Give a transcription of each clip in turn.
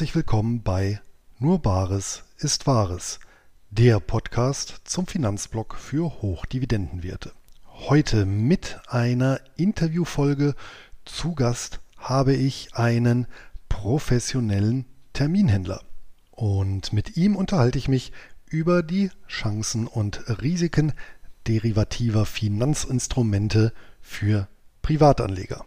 Herzlich willkommen bei Nur Bares ist Wahres, der Podcast zum Finanzblock für Hochdividendenwerte. Heute mit einer Interviewfolge zu Gast habe ich einen professionellen Terminhändler. Und mit ihm unterhalte ich mich über die Chancen und Risiken derivativer Finanzinstrumente für Privatanleger.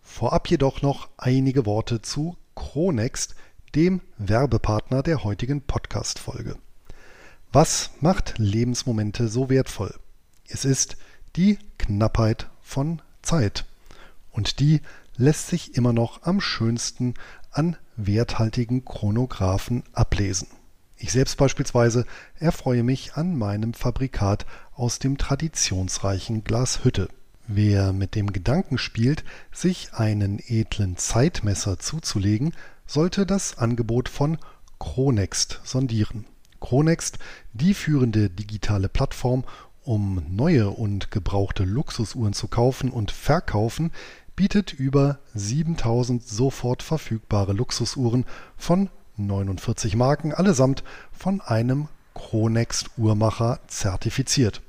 Vorab jedoch noch einige Worte zu Chronext, dem Werbepartner der heutigen Podcast-Folge. Was macht Lebensmomente so wertvoll? Es ist die Knappheit von Zeit. Und die lässt sich immer noch am schönsten an werthaltigen Chronographen ablesen. Ich selbst beispielsweise erfreue mich an meinem Fabrikat aus dem traditionsreichen Glas Hütte. Wer mit dem Gedanken spielt, sich einen edlen Zeitmesser zuzulegen, sollte das Angebot von Chronext sondieren. Chronext, die führende digitale Plattform, um neue und gebrauchte Luxusuhren zu kaufen und verkaufen, bietet über 7000 sofort verfügbare Luxusuhren von 49 Marken, allesamt von einem Chronext Uhrmacher zertifiziert.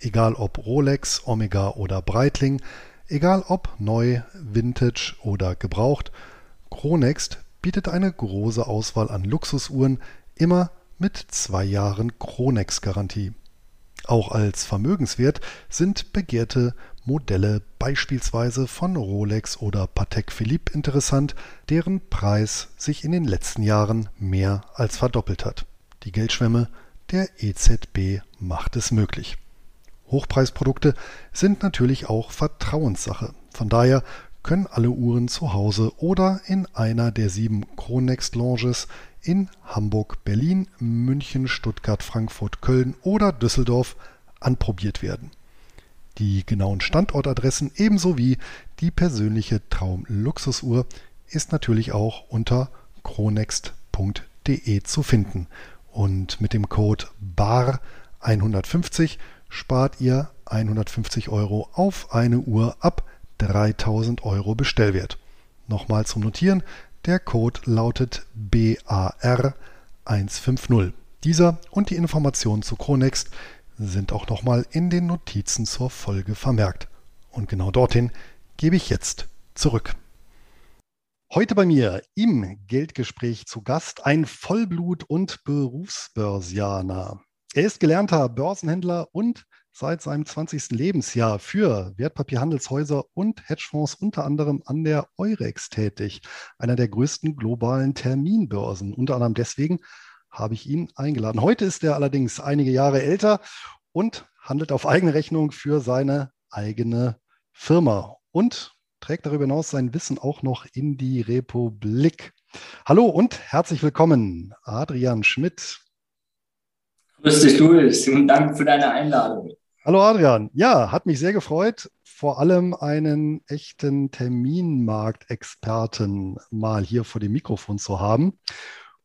Egal ob Rolex, Omega oder Breitling, egal ob neu, Vintage oder gebraucht, Chronext bietet eine große Auswahl an Luxusuhren, immer mit zwei Jahren Chronex-Garantie. Auch als Vermögenswert sind begehrte Modelle beispielsweise von Rolex oder Patek Philippe interessant, deren Preis sich in den letzten Jahren mehr als verdoppelt hat. Die Geldschwemme der EZB macht es möglich. Hochpreisprodukte sind natürlich auch Vertrauenssache. Von daher können alle Uhren zu Hause oder in einer der sieben Chronext Lounges in Hamburg, Berlin, München, Stuttgart, Frankfurt, Köln oder Düsseldorf anprobiert werden. Die genauen Standortadressen ebenso wie die persönliche Traumluxusuhr ist natürlich auch unter chronext.de zu finden. Und mit dem Code BAR 150 spart ihr 150 Euro auf eine Uhr ab 3000 Euro Bestellwert. Nochmal zum Notieren, der Code lautet BAR150. Dieser und die Informationen zu Chronext sind auch nochmal in den Notizen zur Folge vermerkt. Und genau dorthin gebe ich jetzt zurück. Heute bei mir im Geldgespräch zu Gast ein Vollblut- und Berufsbörsianer. Er ist gelernter Börsenhändler und seit seinem 20. Lebensjahr für Wertpapierhandelshäuser und Hedgefonds unter anderem an der Eurex tätig, einer der größten globalen Terminbörsen. Unter anderem deswegen habe ich ihn eingeladen. Heute ist er allerdings einige Jahre älter und handelt auf eigene Rechnung für seine eigene Firma und trägt darüber hinaus sein Wissen auch noch in die Republik. Hallo und herzlich willkommen, Adrian Schmidt. Grüß dich, Luis, und danke für deine Einladung. Hallo Adrian. Ja, hat mich sehr gefreut, vor allem einen echten Terminmarktexperten mal hier vor dem Mikrofon zu haben.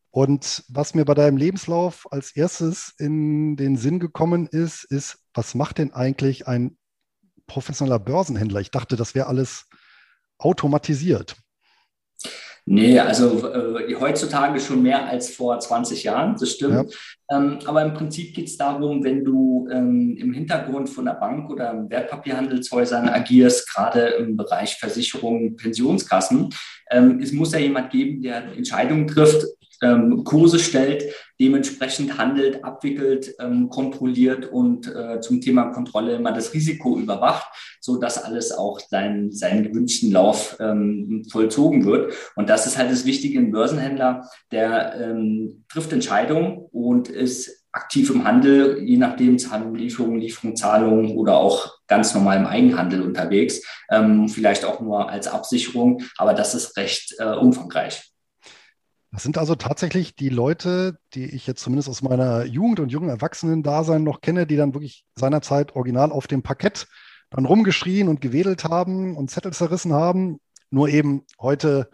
Und was mir bei deinem Lebenslauf als erstes in den Sinn gekommen ist, ist, was macht denn eigentlich ein professioneller Börsenhändler? Ich dachte, das wäre alles automatisiert. Nee, also äh, heutzutage schon mehr als vor 20 Jahren, das stimmt. Ja. Ähm, aber im Prinzip geht es darum, wenn du ähm, im Hintergrund von der Bank oder Wertpapierhandelshäusern agierst, gerade im Bereich Versicherungen, Pensionskassen, ähm, es muss ja jemand geben, der Entscheidungen trifft, ähm, Kurse stellt, dementsprechend handelt, abwickelt, ähm, kontrolliert und äh, zum Thema Kontrolle immer das Risiko überwacht, so dass alles auch seinen, seinen gewünschten Lauf ähm, vollzogen wird. Und das ist halt das Wichtige im Börsenhändler, der ähm, trifft Entscheidungen und ist aktiv im Handel, je nachdem Zahlung, Lieferung, Lieferung, Zahlung oder auch ganz normal im Eigenhandel unterwegs, ähm, vielleicht auch nur als Absicherung, aber das ist recht äh, umfangreich. Das sind also tatsächlich die Leute, die ich jetzt zumindest aus meiner Jugend- und jungen Erwachsenen-Dasein noch kenne, die dann wirklich seinerzeit original auf dem Parkett dann rumgeschrien und gewedelt haben und Zettel zerrissen haben. Nur eben heute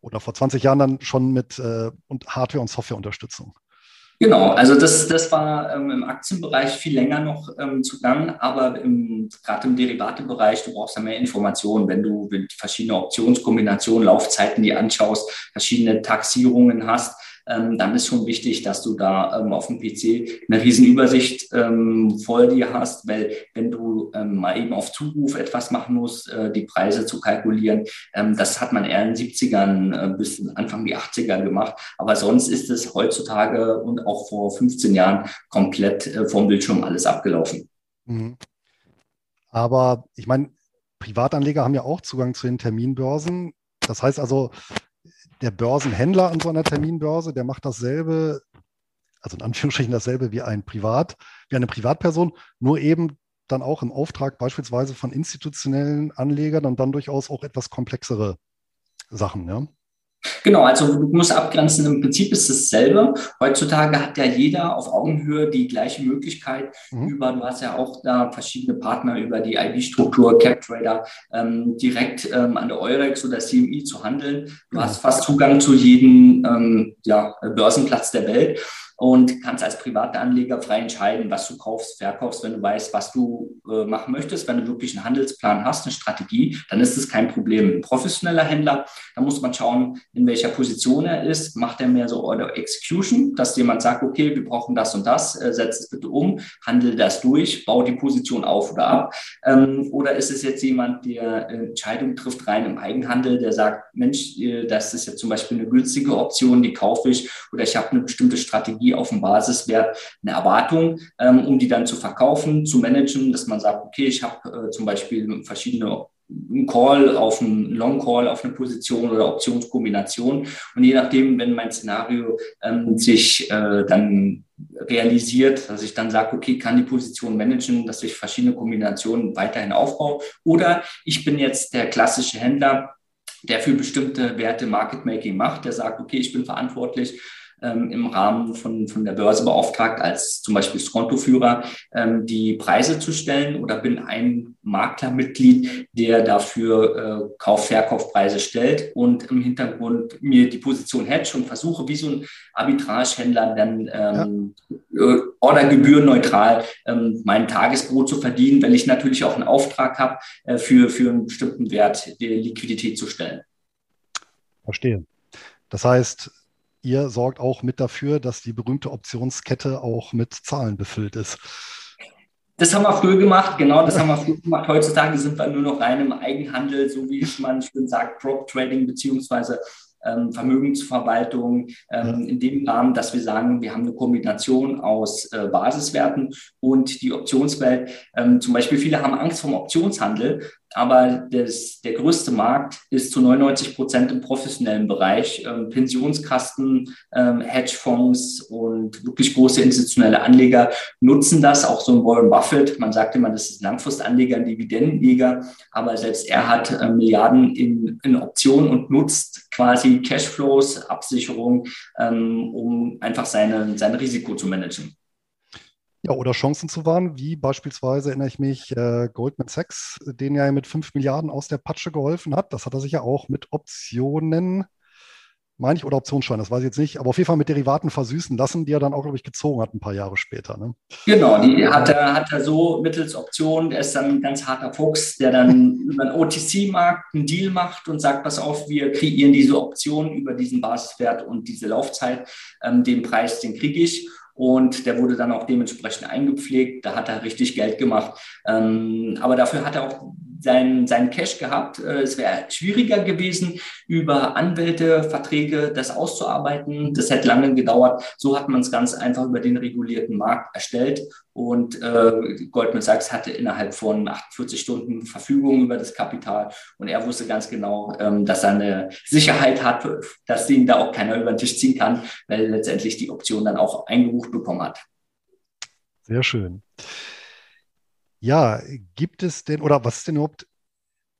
oder vor 20 Jahren dann schon mit äh, Hardware- und Softwareunterstützung. Genau, also das, das war ähm, im Aktienbereich viel länger noch ähm, zugang, aber gerade im Derivatebereich, du brauchst ja mehr Informationen, wenn du verschiedene Optionskombinationen, Laufzeiten die anschaust, verschiedene Taxierungen hast, ähm, dann ist schon wichtig, dass du da ähm, auf dem PC eine Riesenübersicht ähm, vor dir hast, weil wenn du ähm, mal eben auf Zuruf etwas machen musst, äh, die Preise zu kalkulieren, ähm, das hat man eher in den 70ern äh, bis Anfang die 80er gemacht. Aber sonst ist es heutzutage und auch vor 15 Jahren komplett äh, vom Bildschirm alles abgelaufen. Mhm. Aber ich meine, Privatanleger haben ja auch Zugang zu den Terminbörsen. Das heißt also, der Börsenhändler an so einer Terminbörse, der macht dasselbe, also in Anführungsstrichen dasselbe wie ein Privat, wie eine Privatperson, nur eben dann auch im Auftrag beispielsweise von institutionellen Anlegern und dann durchaus auch etwas komplexere Sachen. Ja? Genau, also du musst abgrenzen, im Prinzip ist es dasselbe. Heutzutage hat ja jeder auf Augenhöhe die gleiche Möglichkeit mhm. über, du hast ja auch da verschiedene Partner über die IB-Struktur, CapTrader, ähm, direkt ähm, an der Eurex oder CMI zu handeln. Du mhm. hast fast Zugang zu jedem ähm, ja, Börsenplatz der Welt und kannst als privater Anleger frei entscheiden, was du kaufst, verkaufst, wenn du weißt, was du äh, machen möchtest. Wenn du wirklich einen Handelsplan hast, eine Strategie, dann ist es kein Problem. Ein professioneller Händler, da muss man schauen, in welcher Position er ist. Macht er mehr so Order Execution, dass jemand sagt, okay, wir brauchen das und das, äh, setz es bitte um, handel das durch, bau die Position auf oder ab. Ähm, oder ist es jetzt jemand, der Entscheidungen trifft rein im Eigenhandel, der sagt, Mensch, äh, das ist jetzt zum Beispiel eine günstige Option, die kaufe ich oder ich habe eine bestimmte Strategie, Strategie auf dem Basiswert eine Erwartung, ähm, um die dann zu verkaufen, zu managen, dass man sagt, okay, ich habe äh, zum Beispiel verschiedene einen Call auf einen Long Call auf eine Position oder Optionskombination. Und je nachdem, wenn mein Szenario ähm, sich äh, dann realisiert, dass ich dann sage, okay, kann die Position managen, dass ich verschiedene Kombinationen weiterhin aufbaue. Oder ich bin jetzt der klassische Händler, der für bestimmte Werte Market Making macht, der sagt, okay, ich bin verantwortlich ähm, im Rahmen von, von der Börse beauftragt, als zum Beispiel Skontoführer ähm, die Preise zu stellen oder bin ein Maklermitglied, der dafür äh, Kauf-Verkaufpreise stellt und im Hintergrund mir die Position hedge und versuche, wie so ein Arbitragehändler dann ähm, ja. Äh, ordergebührenneutral ähm, mein Tagesbrot zu verdienen, weil ich natürlich auch einen Auftrag habe, äh, für, für einen bestimmten Wert die Liquidität zu stellen. Verstehe. Das heißt, ihr sorgt auch mit dafür, dass die berühmte Optionskette auch mit Zahlen befüllt ist. Das haben wir früher gemacht, genau, das haben wir früher gemacht. Heutzutage sind wir nur noch rein im Eigenhandel, so wie man schön sagt, Prop Trading beziehungsweise ähm, Vermögensverwaltung ähm, in dem Rahmen, dass wir sagen, wir haben eine Kombination aus äh, Basiswerten und die Optionswelt. Ähm, zum Beispiel viele haben Angst vom Optionshandel, aber das, der größte Markt ist zu 99 Prozent im professionellen Bereich. Ähm, Pensionskasten, ähm, Hedgefonds und wirklich große institutionelle Anleger nutzen das. Auch so ein Warren Buffett, man sagt immer, das ist ein Langfristanleger, ein Dividendenjäger, aber selbst er hat äh, Milliarden in, in Optionen und nutzt quasi Cashflows, Absicherung, ähm, um einfach seine, sein Risiko zu managen. Ja, oder Chancen zu wahren, wie beispielsweise erinnere ich mich äh, Goldman Sachs, den ja mit 5 Milliarden aus der Patsche geholfen hat. Das hat er sich ja auch mit Optionen, meine ich, oder Optionsschein, das weiß ich jetzt nicht, aber auf jeden Fall mit Derivaten versüßen lassen, die er dann auch, glaube ich, gezogen hat ein paar Jahre später. Ne? Genau, die hat er, hat er so mittels Optionen, der ist dann ein ganz harter Fuchs, der dann über den OTC-Markt einen Deal macht und sagt, pass auf, wir kreieren diese Optionen über diesen Basiswert und diese Laufzeit, ähm, den Preis, den kriege ich und der wurde dann auch dementsprechend eingepflegt. Da hat er richtig Geld gemacht. Ähm, aber dafür hat er auch seinen, seinen Cash gehabt. Äh, es wäre schwieriger gewesen, über Anwälte, Verträge das auszuarbeiten. Das hätte lange gedauert. So hat man es ganz einfach über den regulierten Markt erstellt. Und äh, Goldman Sachs hatte innerhalb von 48 Stunden Verfügung über das Kapital. Und er wusste ganz genau, ähm, dass er eine Sicherheit hat, dass ihn da auch keiner über den Tisch ziehen kann, weil er letztendlich die Option dann auch eingebucht bekommen hat. Sehr schön. Ja, gibt es denn, oder was ist denn überhaupt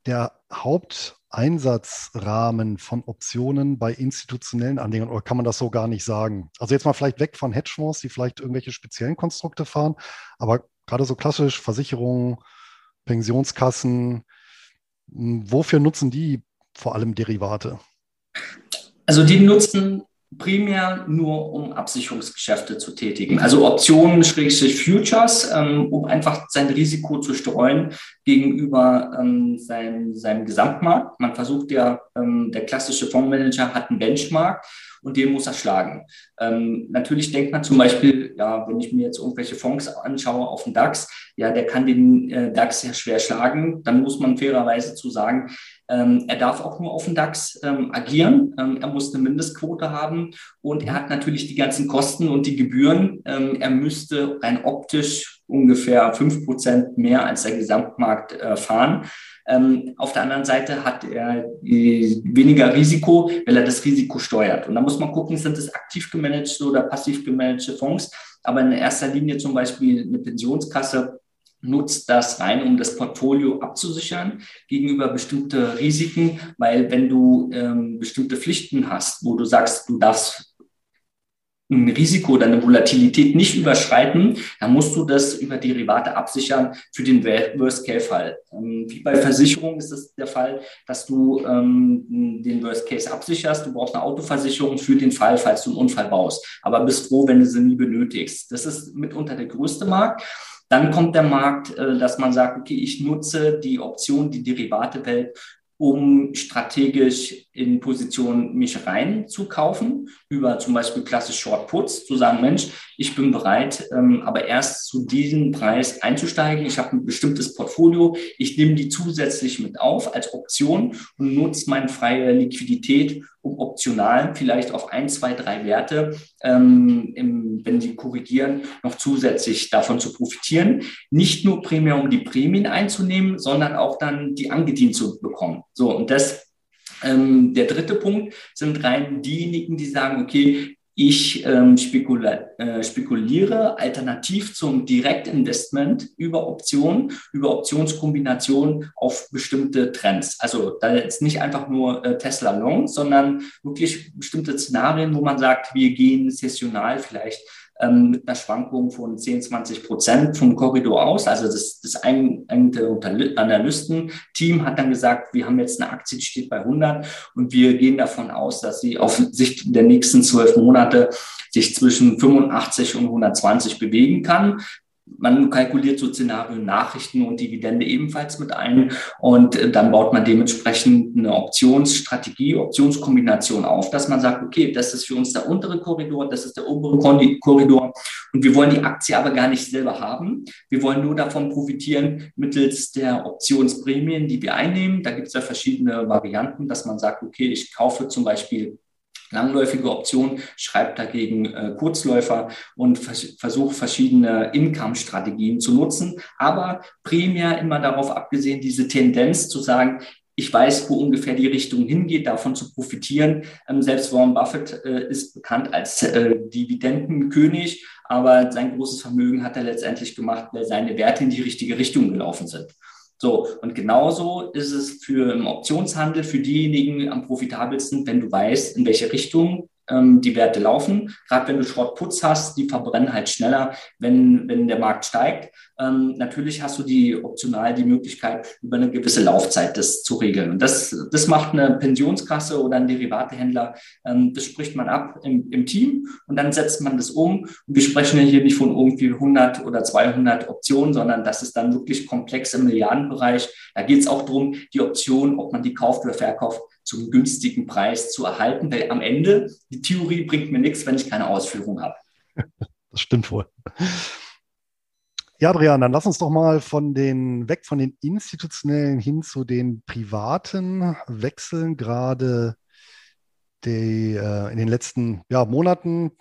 der Haupteinsatzrahmen von Optionen bei institutionellen Anlegern oder kann man das so gar nicht sagen? Also jetzt mal vielleicht weg von Hedgefonds, die vielleicht irgendwelche speziellen Konstrukte fahren, aber gerade so klassisch Versicherungen, Pensionskassen, hm, wofür nutzen die vor allem Derivate? Also die nutzen primär nur um Absicherungsgeschäfte zu tätigen. Also Optionen, Schrägstrich Futures, ähm, um einfach sein Risiko zu streuen gegenüber ähm, seinem, seinem Gesamtmarkt. Man versucht ja, ähm, der klassische Fondsmanager hat einen Benchmark und den muss er schlagen. Ähm, natürlich denkt man zum Beispiel, ja, wenn ich mir jetzt irgendwelche Fonds anschaue auf den DAX, ja, der kann den äh, DAX ja schwer schlagen. Dann muss man fairerweise zu sagen, ähm, er darf auch nur auf dem DAX ähm, agieren. Ähm, er muss eine Mindestquote haben und er hat natürlich die ganzen Kosten und die Gebühren. Ähm, er müsste rein optisch ungefähr fünf Prozent mehr als der Gesamtmarkt äh, fahren. Ähm, auf der anderen Seite hat er weniger Risiko, weil er das Risiko steuert. Und da muss man gucken, sind es aktiv gemanagte oder passiv gemanagte Fonds. Aber in erster Linie zum Beispiel eine Pensionskasse nutzt das rein, um das Portfolio abzusichern gegenüber bestimmte Risiken, weil wenn du ähm, bestimmte Pflichten hast, wo du sagst, du darfst ein Risiko oder eine Volatilität nicht überschreiten, dann musst du das über Derivate absichern für den Worst-Case-Fall. Ähm, wie bei Versicherungen ist es der Fall, dass du ähm, den Worst-Case absicherst. Du brauchst eine Autoversicherung für den Fall, falls du einen Unfall baust. Aber bist froh, wenn du sie nie benötigst. Das ist mitunter der größte Markt. Dann kommt der Markt, äh, dass man sagt, okay, ich nutze die Option, die Derivate-Welt um strategisch in Position mich reinzukaufen, über zum Beispiel klassisch Short Puts, zu sagen, Mensch, ich bin bereit, ähm, aber erst zu diesem Preis einzusteigen. Ich habe ein bestimmtes Portfolio, ich nehme die zusätzlich mit auf als Option und nutze meine freie Liquidität, um optional vielleicht auf ein, zwei, drei Werte, ähm, im, wenn sie korrigieren, noch zusätzlich davon zu profitieren. Nicht nur primär, um die Prämien einzunehmen, sondern auch dann die angedient zu bekommen. So, und das ähm, der dritte Punkt sind rein diejenigen, die sagen, okay, ich ähm, spekula äh, spekuliere alternativ zum Direktinvestment über Optionen, über Optionskombinationen auf bestimmte Trends. Also da jetzt nicht einfach nur äh, Tesla Long, sondern wirklich bestimmte Szenarien, wo man sagt, wir gehen sessional vielleicht ähm, mit einer Schwankung von 10, 20 Prozent vom Korridor aus. Also das, das Analystenteam hat dann gesagt, wir haben jetzt eine Aktie, die steht bei 100 und wir gehen davon aus, dass sie auf Sicht der nächsten zwölf Monate sich zwischen 85 und 120 bewegen kann man kalkuliert so Szenarien, Nachrichten und Dividende ebenfalls mit ein und äh, dann baut man dementsprechend eine Optionsstrategie, Optionskombination auf, dass man sagt, okay, das ist für uns der untere Korridor, das ist der obere Korridor und wir wollen die Aktie aber gar nicht selber haben. Wir wollen nur davon profitieren mittels der Optionsprämien, die wir einnehmen. Da gibt es ja verschiedene Varianten, dass man sagt, okay, ich kaufe zum Beispiel langläufige Option, schreibt dagegen äh, Kurzläufer und vers versucht verschiedene Income-Strategien zu nutzen, aber primär immer darauf abgesehen, diese Tendenz zu sagen, ich weiß, wo ungefähr die Richtung hingeht, davon zu profitieren. Ähm, selbst Warren Buffett äh, ist bekannt als äh, Dividendenkönig, aber sein großes Vermögen hat er letztendlich gemacht, weil seine Werte in die richtige Richtung gelaufen sind. So, und genauso ist es für im Optionshandel für diejenigen am profitabelsten, wenn du weißt, in welche Richtung ähm, die Werte laufen. Gerade wenn du Short-Puts hast, die verbrennen halt schneller, wenn, wenn der Markt steigt. Ähm, natürlich hast du die optional die Möglichkeit, über eine gewisse Laufzeit das zu regeln. Und das, das macht eine Pensionskasse oder ein Derivatehändler. Ähm, das spricht man ab im, im Team und dann setzt man das um. Und wir sprechen ja hier nicht von irgendwie 100 oder 200 Optionen, sondern das ist dann wirklich komplex im Milliardenbereich. Da geht es auch darum, die Option, ob man die kauft oder verkauft, zum günstigen Preis zu erhalten, weil am Ende die Theorie bringt mir nichts, wenn ich keine Ausführung habe. Das stimmt wohl. Ja, Adrian, dann lass uns doch mal von den weg von den institutionellen hin zu den privaten wechseln. Gerade die, äh, in den letzten ja, Monaten,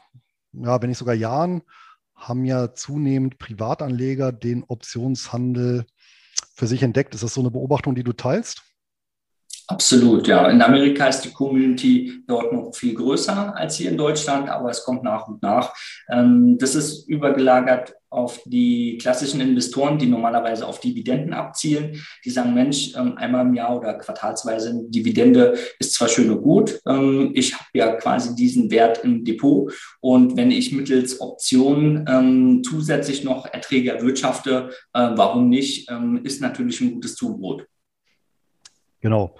ja, wenn nicht sogar Jahren, haben ja zunehmend Privatanleger den Optionshandel für sich entdeckt. Ist das so eine Beobachtung, die du teilst? Absolut, ja. In Amerika ist die Community dort noch viel größer als hier in Deutschland, aber es kommt nach und nach. Ähm, das ist übergelagert auf die klassischen Investoren, die normalerweise auf Dividenden abzielen. Die sagen, Mensch, ähm, einmal im Jahr oder quartalsweise eine Dividende ist zwar schön und gut, ähm, ich habe ja quasi diesen Wert im Depot und wenn ich mittels Optionen zusätzlich noch Erträge erwirtschafte, äh, warum nicht, ist natürlich ein gutes Zubrot. Genau.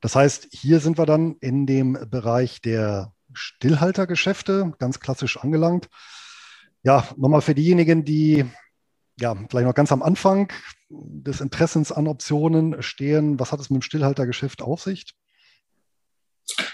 Das heißt, hier sind wir dann in dem Bereich der Stillhaltergeschäfte, ganz klassisch angelangt. Ja, nochmal für diejenigen, die ja, vielleicht noch ganz am Anfang des Interessens an Optionen stehen. Was hat es mit dem Stillhaltergeschäft auf sich?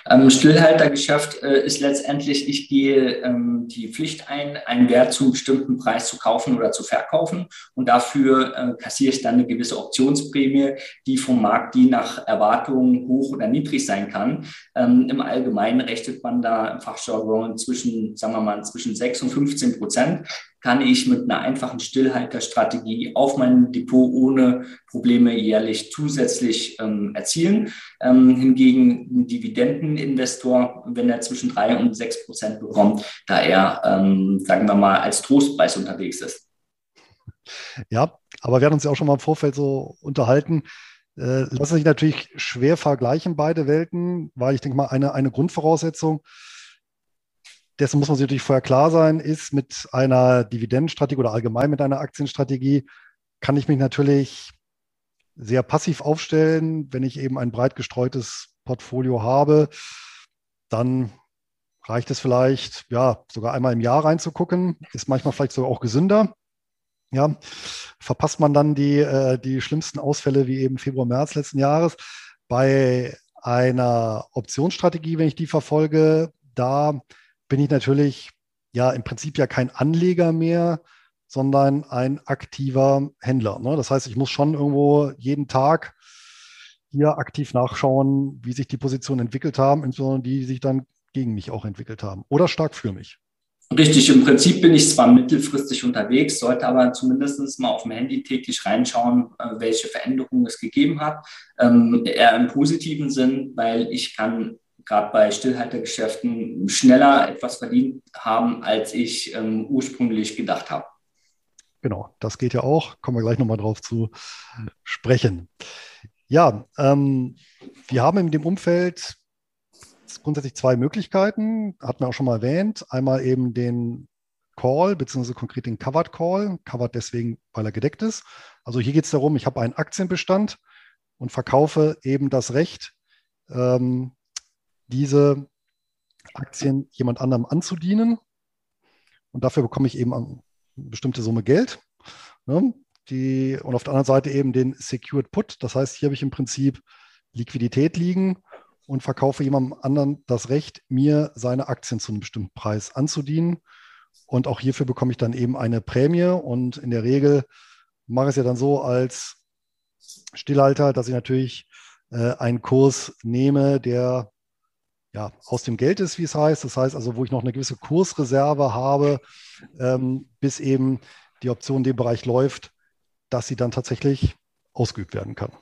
Ähm, Stillhaltergeschäft äh, ist letztendlich, ich gehe ähm, die Pflicht ein, einen Wert zu einem bestimmten Preis zu kaufen oder zu verkaufen und dafür äh, kassiere ich dann eine gewisse Optionsprämie, die vom Markt, die nach Erwartungen hoch oder niedrig sein kann. Ähm, Im Allgemeinen rechnet man da im Fachjargon zwischen, sagen wir mal, zwischen 6 und 15 Prozent kann ich mit einer einfachen Stillhalterstrategie auf meinem Depot ohne Probleme jährlich zusätzlich ähm, erzielen. Ähm, hingegen ein Dividendeninvestor, wenn er zwischen drei und sechs Prozent bekommt, da er, ähm, sagen wir mal, als Trostpreis unterwegs ist. Ja, aber wir haben uns ja auch schon mal im Vorfeld so unterhalten. Äh, lassen sich natürlich schwer vergleichen, beide Welten, weil ich denke mal, eine, eine Grundvoraussetzung dessen muss man sich natürlich vorher klar sein, ist mit einer Dividendenstrategie oder allgemein mit einer Aktienstrategie, kann ich mich natürlich sehr passiv aufstellen. Wenn ich eben ein breit gestreutes Portfolio habe, dann reicht es vielleicht, ja, sogar einmal im Jahr reinzugucken, ist manchmal vielleicht sogar auch gesünder. Ja, verpasst man dann die, äh, die schlimmsten Ausfälle wie eben Februar, März letzten Jahres. Bei einer Optionsstrategie, wenn ich die verfolge, da bin ich natürlich ja im Prinzip ja kein Anleger mehr, sondern ein aktiver Händler. Ne? Das heißt, ich muss schon irgendwo jeden Tag hier aktiv nachschauen, wie sich die Positionen entwickelt haben, insbesondere die, die sich dann gegen mich auch entwickelt haben oder stark für mich. Richtig, im Prinzip bin ich zwar mittelfristig unterwegs, sollte aber zumindest mal auf dem Handy täglich reinschauen, äh, welche Veränderungen es gegeben hat. Ähm, eher im positiven Sinn, weil ich kann gerade bei Stillhaltergeschäften schneller etwas verdient haben, als ich ähm, ursprünglich gedacht habe. Genau, das geht ja auch. Kommen wir gleich nochmal drauf zu sprechen. Ja, ähm, wir haben in dem Umfeld grundsätzlich zwei Möglichkeiten, hatten wir auch schon mal erwähnt. Einmal eben den Call, beziehungsweise konkret den Covered Call. Covered deswegen, weil er gedeckt ist. Also hier geht es darum, ich habe einen Aktienbestand und verkaufe eben das Recht, ähm, diese Aktien jemand anderem anzudienen. Und dafür bekomme ich eben eine bestimmte Summe Geld. Ne? Die, und auf der anderen Seite eben den Secured Put. Das heißt, hier habe ich im Prinzip Liquidität liegen und verkaufe jemandem anderen das Recht, mir seine Aktien zu einem bestimmten Preis anzudienen. Und auch hierfür bekomme ich dann eben eine Prämie. Und in der Regel mache ich es ja dann so als Stillhalter, dass ich natürlich äh, einen Kurs nehme, der ja, aus dem Geld ist, wie es heißt. Das heißt also, wo ich noch eine gewisse Kursreserve habe, ähm, bis eben die Option in dem Bereich läuft, dass sie dann tatsächlich ausgeübt werden kann.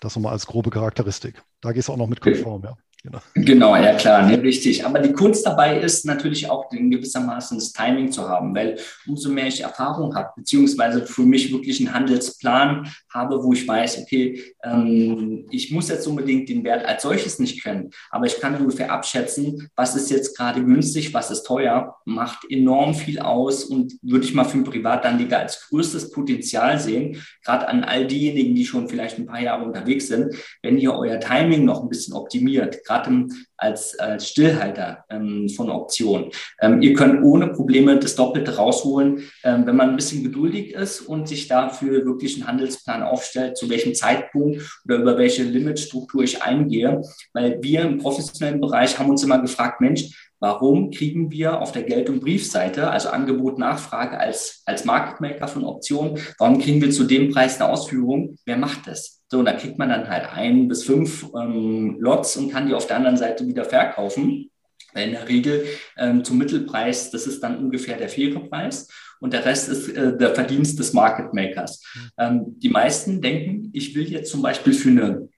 Das nochmal als grobe Charakteristik. Da gehst du auch noch mit konform, ja. Genau. genau, ja klar, ne, richtig. Aber die Kunst dabei ist natürlich auch in gewissermaßen das Timing zu haben, weil umso mehr ich Erfahrung habe, beziehungsweise für mich wirklich einen Handelsplan habe, wo ich weiß, okay, ähm, ich muss jetzt unbedingt den Wert als solches nicht kennen, aber ich kann ungefähr abschätzen, was ist jetzt gerade günstig, was ist teuer, macht enorm viel aus und würde ich mal für einen Privatanleger als größtes Potenzial sehen, gerade an all diejenigen, die schon vielleicht ein paar Jahre unterwegs sind, wenn ihr euer Timing noch ein bisschen optimiert, gerade als, als Stillhalter ähm, von Optionen. Ähm, ihr könnt ohne Probleme das Doppelte rausholen, ähm, wenn man ein bisschen geduldig ist und sich dafür wirklich einen Handelsplan aufstellt, zu welchem Zeitpunkt oder über welche Limitstruktur ich eingehe. Weil wir im professionellen Bereich haben uns immer gefragt, Mensch, Warum kriegen wir auf der Geld- und Briefseite, also Angebot, Nachfrage als, als Market Maker von Optionen, warum kriegen wir zu dem Preis eine Ausführung? Wer macht das? So, und da kriegt man dann halt ein bis fünf ähm, Lots und kann die auf der anderen Seite wieder verkaufen. Weil in der Regel ähm, zum Mittelpreis, das ist dann ungefähr der faire Preis und der Rest ist äh, der Verdienst des Market Makers. Ähm, die meisten denken, ich will jetzt zum Beispiel für eine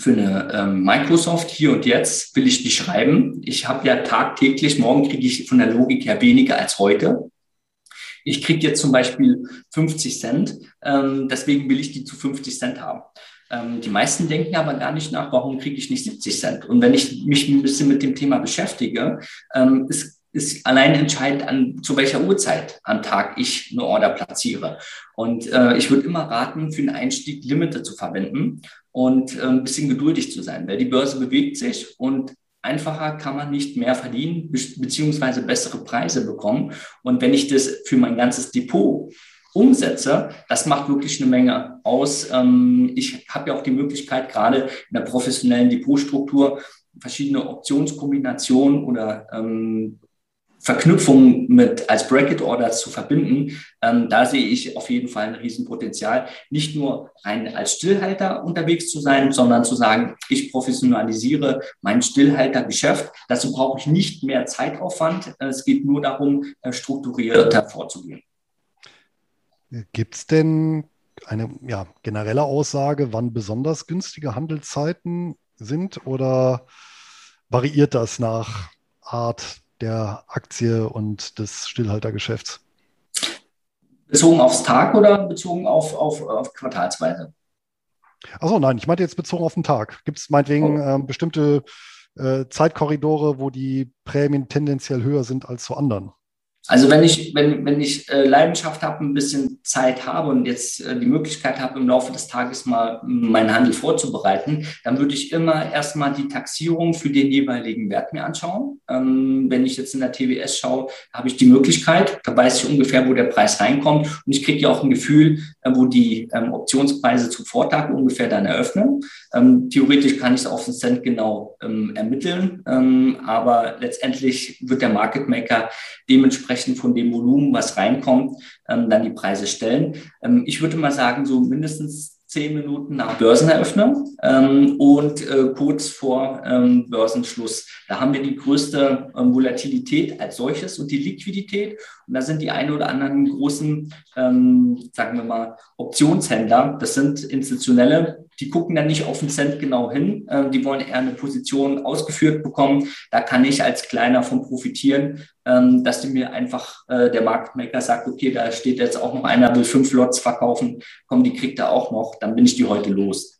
für eine ähm, Microsoft hier und jetzt will ich die schreiben. Ich habe ja tagtäglich, morgen kriege ich von der Logik her weniger als heute. Ich kriege jetzt zum Beispiel 50 Cent, ähm, deswegen will ich die zu 50 Cent haben. Ähm, die meisten denken aber gar nicht nach, warum kriege ich nicht 70 Cent? Und wenn ich mich ein bisschen mit dem Thema beschäftige, ähm, ist, ist allein entscheidend, an, zu welcher Uhrzeit am Tag ich eine Order platziere. Und äh, ich würde immer raten, für den Einstieg Limite zu verwenden und äh, ein bisschen geduldig zu sein, weil die Börse bewegt sich und einfacher kann man nicht mehr verdienen, beziehungsweise bessere Preise bekommen. Und wenn ich das für mein ganzes Depot umsetze, das macht wirklich eine Menge aus. Ähm, ich habe ja auch die Möglichkeit, gerade in der professionellen Depotstruktur verschiedene Optionskombinationen oder ähm, Verknüpfung mit als Bracket Orders zu verbinden, ähm, da sehe ich auf jeden Fall ein Riesenpotenzial, nicht nur rein als Stillhalter unterwegs zu sein, sondern zu sagen, ich professionalisiere mein Stillhaltergeschäft. Dazu brauche ich nicht mehr Zeitaufwand. Es geht nur darum, äh, strukturierter vorzugehen. Gibt es denn eine ja, generelle Aussage, wann besonders günstige Handelszeiten sind oder variiert das nach Art der Aktie und des Stillhaltergeschäfts? Bezogen aufs Tag oder bezogen auf, auf, auf Quartalsweise? Achso, nein, ich meinte jetzt bezogen auf den Tag. Gibt es meinetwegen oh. äh, bestimmte äh, Zeitkorridore, wo die Prämien tendenziell höher sind als zu anderen? Also wenn ich, wenn, wenn ich äh, Leidenschaft habe, ein bisschen Zeit habe und jetzt äh, die Möglichkeit habe, im Laufe des Tages mal meinen Handel vorzubereiten, dann würde ich immer erstmal die Taxierung für den jeweiligen Wert mir anschauen. Ähm, wenn ich jetzt in der TWS schaue, habe ich die Möglichkeit, da weiß ich ungefähr, wo der Preis reinkommt und ich kriege ja auch ein Gefühl, äh, wo die ähm, Optionspreise zu Vortag ungefähr dann eröffnen. Ähm, theoretisch kann ich es auf den Cent genau ähm, ermitteln, aber letztendlich wird der Market Maker dementsprechend von dem Volumen, was reinkommt, ähm, dann die Preise stellen. Ähm, ich würde mal sagen, so mindestens zehn Minuten nach Börseneröffnung ähm, und äh, kurz vor ähm, Börsenschluss. Da haben wir die größte ähm, Volatilität als solches und die Liquidität. Und da sind die ein oder anderen großen, ähm, sagen wir mal, Optionshändler, das sind institutionelle, die gucken dann nicht auf den Cent genau hin. Ähm, die wollen eher eine Position ausgeführt bekommen. Da kann ich als Kleiner von profitieren, ähm, dass die mir einfach äh, der Marktmaker sagt, okay, da steht jetzt auch noch einer, will fünf Lots verkaufen, komm, die kriegt er auch noch, dann bin ich die heute los.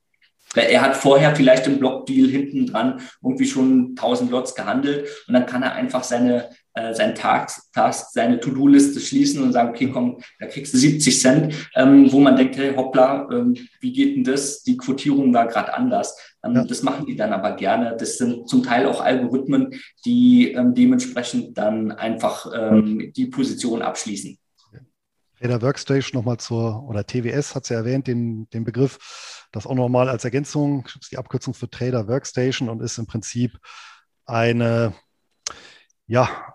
Er hat vorher vielleicht im Blockdeal hinten dran irgendwie schon 1000 Lots gehandelt und dann kann er einfach seine äh, seinen Task, Task seine To-Do-Liste schließen und sagen, okay, komm, da kriegst du 70 Cent, ähm, wo man denkt, hey, hoppla, ähm, wie geht denn das? Die Quotierung war gerade anders. Ähm, ja. Das machen die dann aber gerne. Das sind zum Teil auch Algorithmen, die ähm, dementsprechend dann einfach ähm, die Position abschließen. Trader Workstation nochmal zur, oder TWS hat sie ja erwähnt, den, den Begriff, das auch nochmal als Ergänzung, ist die Abkürzung für Trader Workstation und ist im Prinzip eine, ja,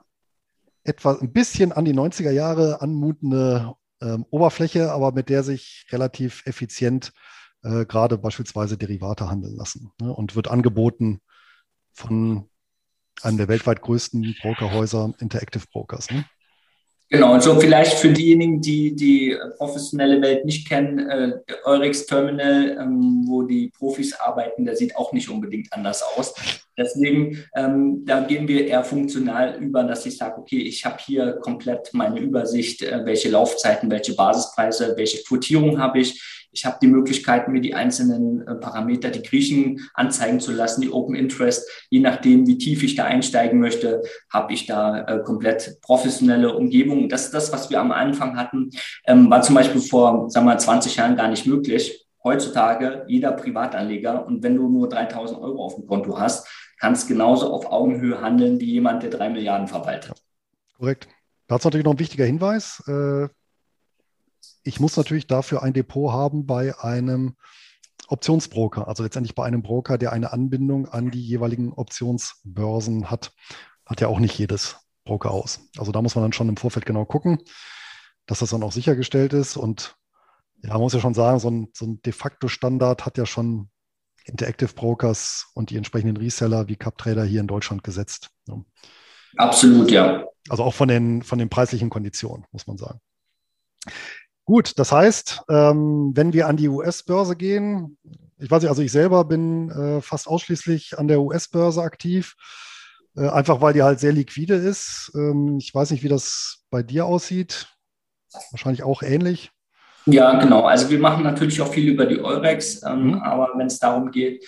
etwa ein bisschen an die 90er Jahre anmutende ähm, Oberfläche, aber mit der sich relativ effizient äh, gerade beispielsweise Derivate handeln lassen ne? und wird angeboten von einem der weltweit größten Brokerhäuser, Interactive Brokers. Ne? Genau, und so vielleicht für diejenigen, die die professionelle Welt nicht kennen, äh, Eurex Terminal, ähm, wo die Profis arbeiten, der sieht auch nicht unbedingt anders aus. Deswegen, ähm, da gehen wir eher funktional über, dass ich sage, okay, ich habe hier komplett meine Übersicht, äh, welche Laufzeiten, welche Basispreise, welche Quotierung habe ich. Ich habe die Möglichkeit, mir die einzelnen äh, Parameter, die Griechen anzeigen zu lassen, die Open Interest. Je nachdem, wie tief ich da einsteigen möchte, habe ich da äh, komplett professionelle Umgebung. Das ist das, was wir am Anfang hatten, ähm, war zum Beispiel vor, sagen wir, 20 Jahren gar nicht möglich. Heutzutage jeder Privatanleger und wenn du nur 3000 Euro auf dem Konto hast, kannst genauso auf Augenhöhe handeln wie jemand, der drei Milliarden verwaltet. Korrekt. Dazu natürlich noch ein wichtiger Hinweis. Äh, ich muss natürlich dafür ein Depot haben bei einem Optionsbroker, also letztendlich bei einem Broker, der eine Anbindung an die jeweiligen Optionsbörsen hat. Hat ja auch nicht jedes Broker aus. Also da muss man dann schon im Vorfeld genau gucken, dass das dann auch sichergestellt ist. Und ja, man muss ja schon sagen, so ein, so ein de facto Standard hat ja schon Interactive Brokers und die entsprechenden Reseller wie CupTrader hier in Deutschland gesetzt. Absolut, ja. Also auch von den, von den preislichen Konditionen, muss man sagen. Gut, das heißt, ähm, wenn wir an die US-Börse gehen, ich weiß nicht, also ich selber bin äh, fast ausschließlich an der US-Börse aktiv, äh, einfach weil die halt sehr liquide ist. Ähm, ich weiß nicht, wie das bei dir aussieht. Wahrscheinlich auch ähnlich. Ja, genau. Also wir machen natürlich auch viel über die Eurex, ähm, mhm. aber wenn es darum geht,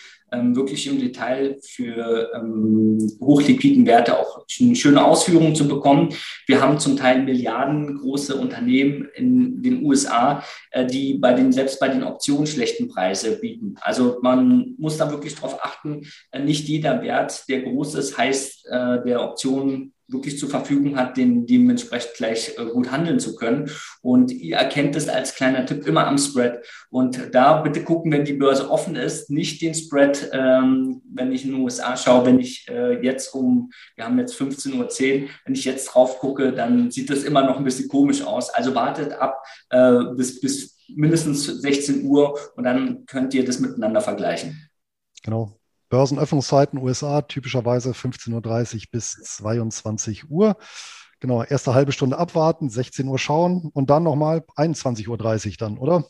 wirklich im Detail für ähm, hochliquiden Werte auch eine schöne Ausführungen zu bekommen. Wir haben zum Teil milliardengroße Unternehmen in den USA, äh, die bei den, selbst bei den Optionen schlechten Preise bieten. Also man muss da wirklich darauf achten, äh, nicht jeder Wert, der groß ist, heißt, äh, der Optionen wirklich zur Verfügung hat, den dementsprechend gleich äh, gut handeln zu können. Und ihr erkennt es als kleiner Tipp immer am Spread. Und da bitte gucken, wenn die Börse offen ist, nicht den Spread, ähm, wenn ich in den USA schaue, wenn ich äh, jetzt um, wir haben jetzt 15.10 Uhr, wenn ich jetzt drauf gucke, dann sieht das immer noch ein bisschen komisch aus. Also wartet ab äh, bis, bis mindestens 16 Uhr und dann könnt ihr das miteinander vergleichen. Genau. Börsenöffnungszeiten USA typischerweise 15.30 Uhr bis 22 Uhr. Genau, erste halbe Stunde abwarten, 16 Uhr schauen und dann nochmal 21.30 Uhr dann, oder?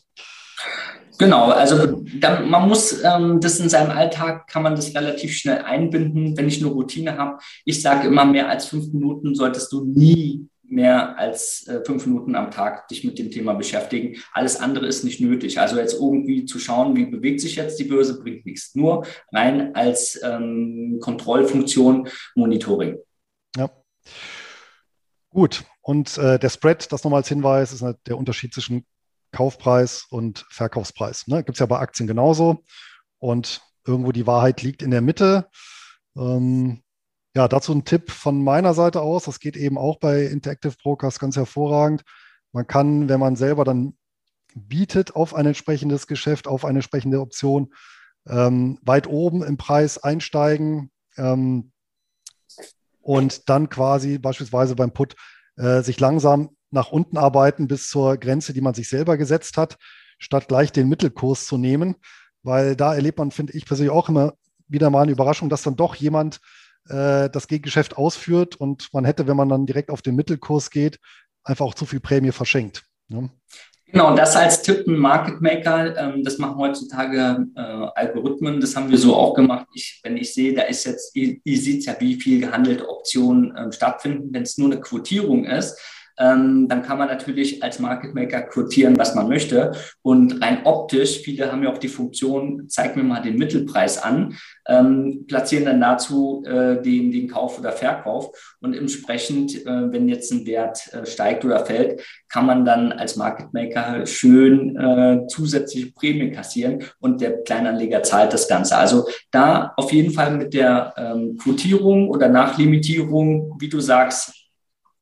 Genau, also da, man muss ähm, das in seinem Alltag, kann man das relativ schnell einbinden, wenn ich eine Routine habe. Ich sage immer, mehr als fünf Minuten solltest du nie mehr als äh, fünf Minuten am Tag dich mit dem Thema beschäftigen. Alles andere ist nicht nötig. Also jetzt irgendwie zu schauen, wie bewegt sich jetzt die Börse, bringt nichts. Nur rein als ähm, Kontrollfunktion Monitoring. Ja. Gut. Und äh, der Spread, das nochmal als Hinweis, ist halt der Unterschied zwischen Kaufpreis und Verkaufspreis. Ne? Gibt es ja bei Aktien genauso. Und irgendwo die Wahrheit liegt in der Mitte. Ähm, ja, dazu ein Tipp von meiner Seite aus. Das geht eben auch bei Interactive Brokers ganz hervorragend. Man kann, wenn man selber dann bietet auf ein entsprechendes Geschäft, auf eine entsprechende Option, ähm, weit oben im Preis einsteigen ähm, und dann quasi beispielsweise beim Put äh, sich langsam nach unten arbeiten bis zur Grenze, die man sich selber gesetzt hat, statt gleich den Mittelkurs zu nehmen. Weil da erlebt man, finde ich persönlich auch immer wieder mal eine Überraschung, dass dann doch jemand äh, das Gegengeschäft ausführt und man hätte, wenn man dann direkt auf den Mittelkurs geht, einfach auch zu viel Prämie verschenkt. Ne? Genau, das als Tipp ein Market Maker, ähm, das machen heutzutage äh, Algorithmen, das haben wir so auch gemacht. Ich, wenn ich sehe, da ist jetzt, ihr, ihr seht ja, wie viel gehandelte Optionen äh, stattfinden, wenn es nur eine Quotierung ist, ähm, dann kann man natürlich als Market Maker quotieren, was man möchte. Und rein optisch, viele haben ja auch die Funktion, zeig mir mal den Mittelpreis an, ähm, platzieren dann dazu äh, den, den Kauf oder Verkauf. Und entsprechend, äh, wenn jetzt ein Wert äh, steigt oder fällt, kann man dann als Market Maker schön äh, zusätzliche Prämien kassieren und der Kleinanleger zahlt das Ganze. Also da auf jeden Fall mit der ähm, Quotierung oder Nachlimitierung, wie du sagst,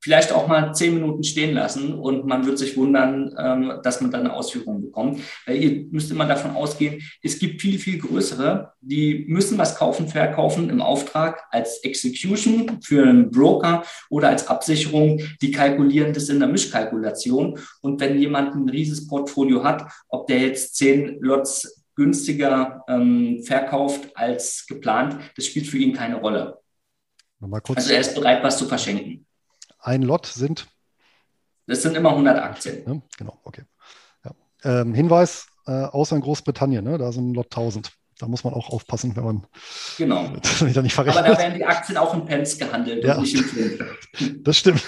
vielleicht auch mal zehn Minuten stehen lassen und man wird sich wundern, ähm, dass man dann eine Ausführung bekommt. Weil ihr müsst immer davon ausgehen, es gibt viel, viel größere, die müssen was kaufen, verkaufen im Auftrag als Execution für einen Broker oder als Absicherung. Die kalkulieren das in der Mischkalkulation. Und wenn jemand ein rieses Portfolio hat, ob der jetzt zehn Lots günstiger ähm, verkauft als geplant, das spielt für ihn keine Rolle. Also er ist bereit, was zu verschenken. Ein Lot sind? Das sind immer 100 Aktien. Ja, genau, okay. Ja. Ähm, Hinweis, äh, außer in Großbritannien, ne, da sind ein Lot 1000. Da muss man auch aufpassen, wenn man genau. da nicht verrechnet. Aber da werden die Aktien auch in Pence gehandelt ja. und nicht in. Das stimmt.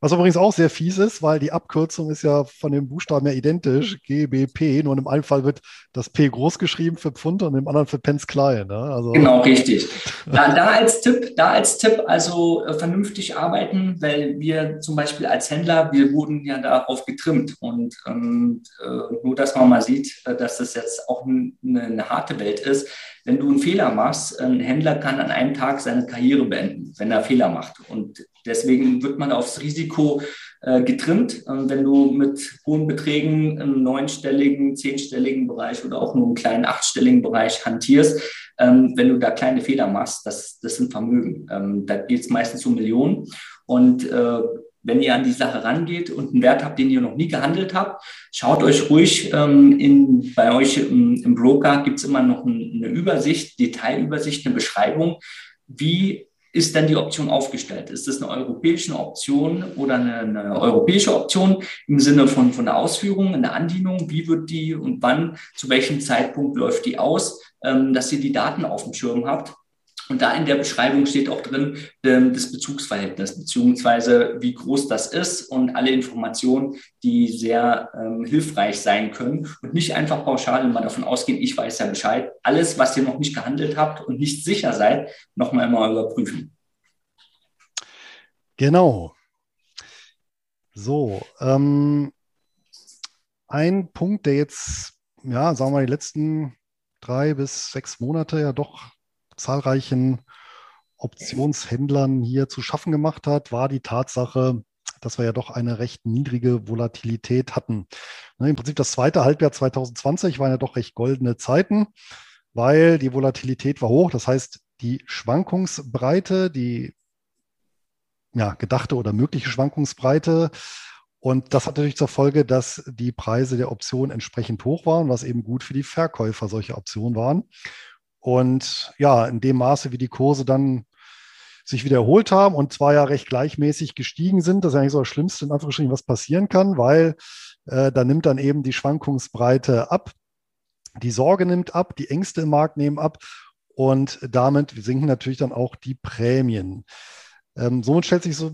Was übrigens auch sehr fies ist, weil die Abkürzung ist ja von den Buchstaben her identisch, GBP, nur in dem einen Fall wird das P groß geschrieben für Pfund und im anderen für Pence klein. Ne? Also genau, richtig. Da, da, als Tipp, da als Tipp also äh, vernünftig arbeiten, weil wir zum Beispiel als Händler, wir wurden ja darauf getrimmt und ähm, äh, nur, dass man mal sieht, äh, dass das jetzt auch eine, eine harte Welt ist. Wenn du einen Fehler machst, ein Händler kann an einem Tag seine Karriere beenden, wenn er Fehler macht. Und Deswegen wird man aufs Risiko äh, getrimmt. Wenn du mit hohen Beträgen im neunstelligen, zehnstelligen Bereich oder auch nur im kleinen achtstelligen Bereich hantierst, ähm, wenn du da kleine Fehler machst, das, das sind Vermögen. Ähm, da geht es meistens um Millionen. Und äh, wenn ihr an die Sache rangeht und einen Wert habt, den ihr noch nie gehandelt habt, schaut euch ruhig ähm, in, bei euch im, im Broker gibt es immer noch eine Übersicht, Detailübersicht, eine Beschreibung, wie ist denn die Option aufgestellt? Ist das eine europäische Option oder eine, eine, europäische Option im Sinne von, von der Ausführung, eine Andienung? Wie wird die und wann, zu welchem Zeitpunkt läuft die aus, ähm, dass ihr die Daten auf dem Schirm habt? Und da in der Beschreibung steht auch drin ähm, das Bezugsverhältnis, beziehungsweise wie groß das ist und alle Informationen, die sehr ähm, hilfreich sein können und nicht einfach pauschal immer davon ausgehen, ich weiß ja Bescheid. Alles, was ihr noch nicht gehandelt habt und nicht sicher seid, nochmal immer überprüfen. Genau. So, ähm, ein Punkt, der jetzt, ja, sagen wir mal, die letzten drei bis sechs Monate ja doch zahlreichen Optionshändlern hier zu schaffen gemacht hat, war die Tatsache, dass wir ja doch eine recht niedrige Volatilität hatten. Ne, Im Prinzip das zweite Halbjahr 2020 waren ja doch recht goldene Zeiten, weil die Volatilität war hoch. Das heißt, die Schwankungsbreite, die ja, gedachte oder mögliche Schwankungsbreite und das hat natürlich zur Folge, dass die Preise der Optionen entsprechend hoch waren, was eben gut für die Verkäufer solcher Optionen waren. Und ja, in dem Maße, wie die Kurse dann sich wiederholt haben und zwar ja recht gleichmäßig gestiegen sind, das ist eigentlich so das Schlimmste, in Anführungsstrichen, was passieren kann, weil äh, da nimmt dann eben die Schwankungsbreite ab, die Sorge nimmt ab, die Ängste im Markt nehmen ab und damit sinken natürlich dann auch die Prämien. Ähm, somit stellt sich so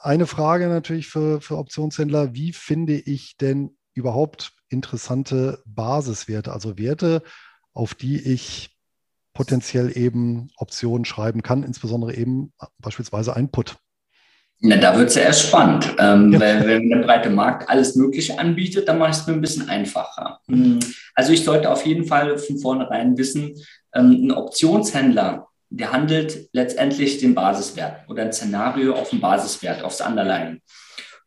eine Frage natürlich für, für Optionshändler, wie finde ich denn überhaupt interessante Basiswerte, also Werte, auf die ich potenziell eben Optionen schreiben kann, insbesondere eben beispielsweise ein Put. Na, da wird es ja erst spannend. Ähm, ja. weil, wenn der breite Markt alles Mögliche anbietet, dann mache ich es mir ein bisschen einfacher. Hm, also ich sollte auf jeden Fall von vornherein wissen, ähm, ein Optionshändler der handelt letztendlich den Basiswert oder ein Szenario auf dem Basiswert, aufs Underlying.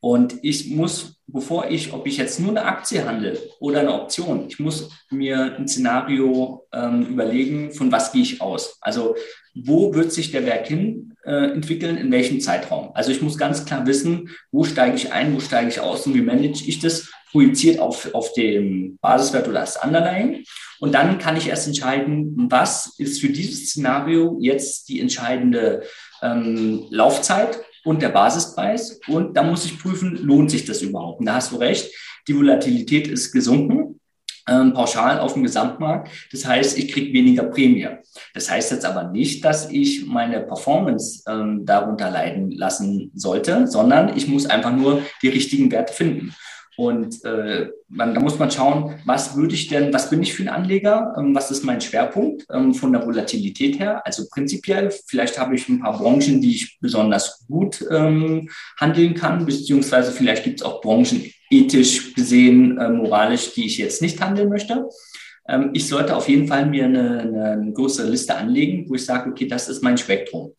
Und ich muss, bevor ich, ob ich jetzt nur eine Aktie handle oder eine Option, ich muss mir ein Szenario ähm, überlegen, von was gehe ich aus. Also wo wird sich der Wert hin äh, entwickeln, in welchem Zeitraum. Also ich muss ganz klar wissen, wo steige ich ein, wo steige ich aus und wie manage ich das, projiziert auf, auf dem Basiswert oder das Underlying. Und dann kann ich erst entscheiden, was ist für dieses Szenario jetzt die entscheidende ähm, Laufzeit und der Basispreis. Und da muss ich prüfen, lohnt sich das überhaupt? Und da hast du recht, die Volatilität ist gesunken. Ähm, pauschal auf dem Gesamtmarkt. Das heißt, ich kriege weniger Prämie. Das heißt jetzt aber nicht, dass ich meine Performance ähm, darunter leiden lassen sollte, sondern ich muss einfach nur die richtigen Werte finden. Und äh, man, da muss man schauen, was würde ich denn, was bin ich für ein Anleger, ähm, was ist mein Schwerpunkt ähm, von der Volatilität her. Also prinzipiell, vielleicht habe ich ein paar Branchen, die ich besonders gut ähm, handeln kann, beziehungsweise vielleicht gibt es auch Branchen ethisch gesehen, äh, moralisch, die ich jetzt nicht handeln möchte. Ähm, ich sollte auf jeden Fall mir eine, eine größere Liste anlegen, wo ich sage, okay, das ist mein Spektrum.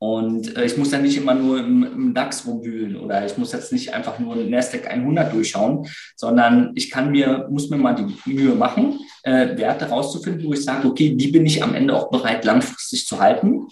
Und äh, ich muss dann nicht immer nur im, im, DAX rumwühlen oder ich muss jetzt nicht einfach nur Nasdaq 100 durchschauen, sondern ich kann mir, muss mir mal die Mühe machen, äh, Werte rauszufinden, wo ich sage, okay, die bin ich am Ende auch bereit, langfristig zu halten.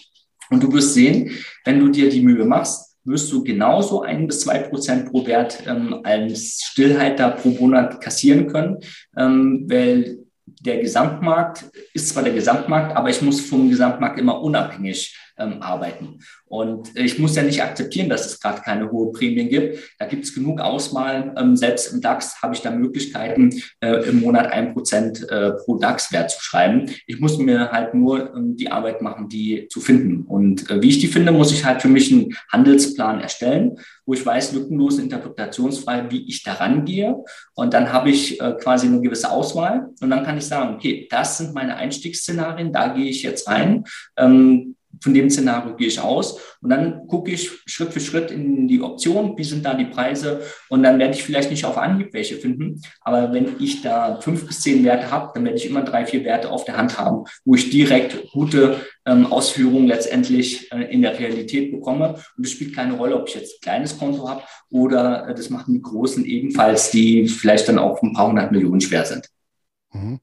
Und du wirst sehen, wenn du dir die Mühe machst, wirst du genauso ein bis zwei Prozent pro Wert ähm, als Stillhalter pro Monat kassieren können, ähm, weil der Gesamtmarkt ist zwar der Gesamtmarkt, aber ich muss vom Gesamtmarkt immer unabhängig ähm, arbeiten. Und ich muss ja nicht akzeptieren, dass es gerade keine hohe Prämien gibt. Da gibt es genug Auswahl. Ähm, selbst im DAX habe ich da Möglichkeiten, äh, im Monat ein Prozent äh, pro DAX-Wert zu schreiben. Ich muss mir halt nur ähm, die Arbeit machen, die zu finden. Und äh, wie ich die finde, muss ich halt für mich einen Handelsplan erstellen, wo ich weiß, lückenlos, interpretationsfrei, wie ich daran gehe. Und dann habe ich äh, quasi eine gewisse Auswahl. Und dann kann ich sagen, okay, das sind meine Einstiegsszenarien, da gehe ich jetzt rein. Ähm, von dem Szenario gehe ich aus und dann gucke ich Schritt für Schritt in die Option, wie sind da die Preise und dann werde ich vielleicht nicht auf Anhieb welche finden, aber wenn ich da fünf bis zehn Werte habe, dann werde ich immer drei, vier Werte auf der Hand haben, wo ich direkt gute ähm, Ausführungen letztendlich äh, in der Realität bekomme und es spielt keine Rolle, ob ich jetzt ein kleines Konto habe oder äh, das machen die Großen ebenfalls, die vielleicht dann auch ein paar hundert Millionen schwer sind. Mhm.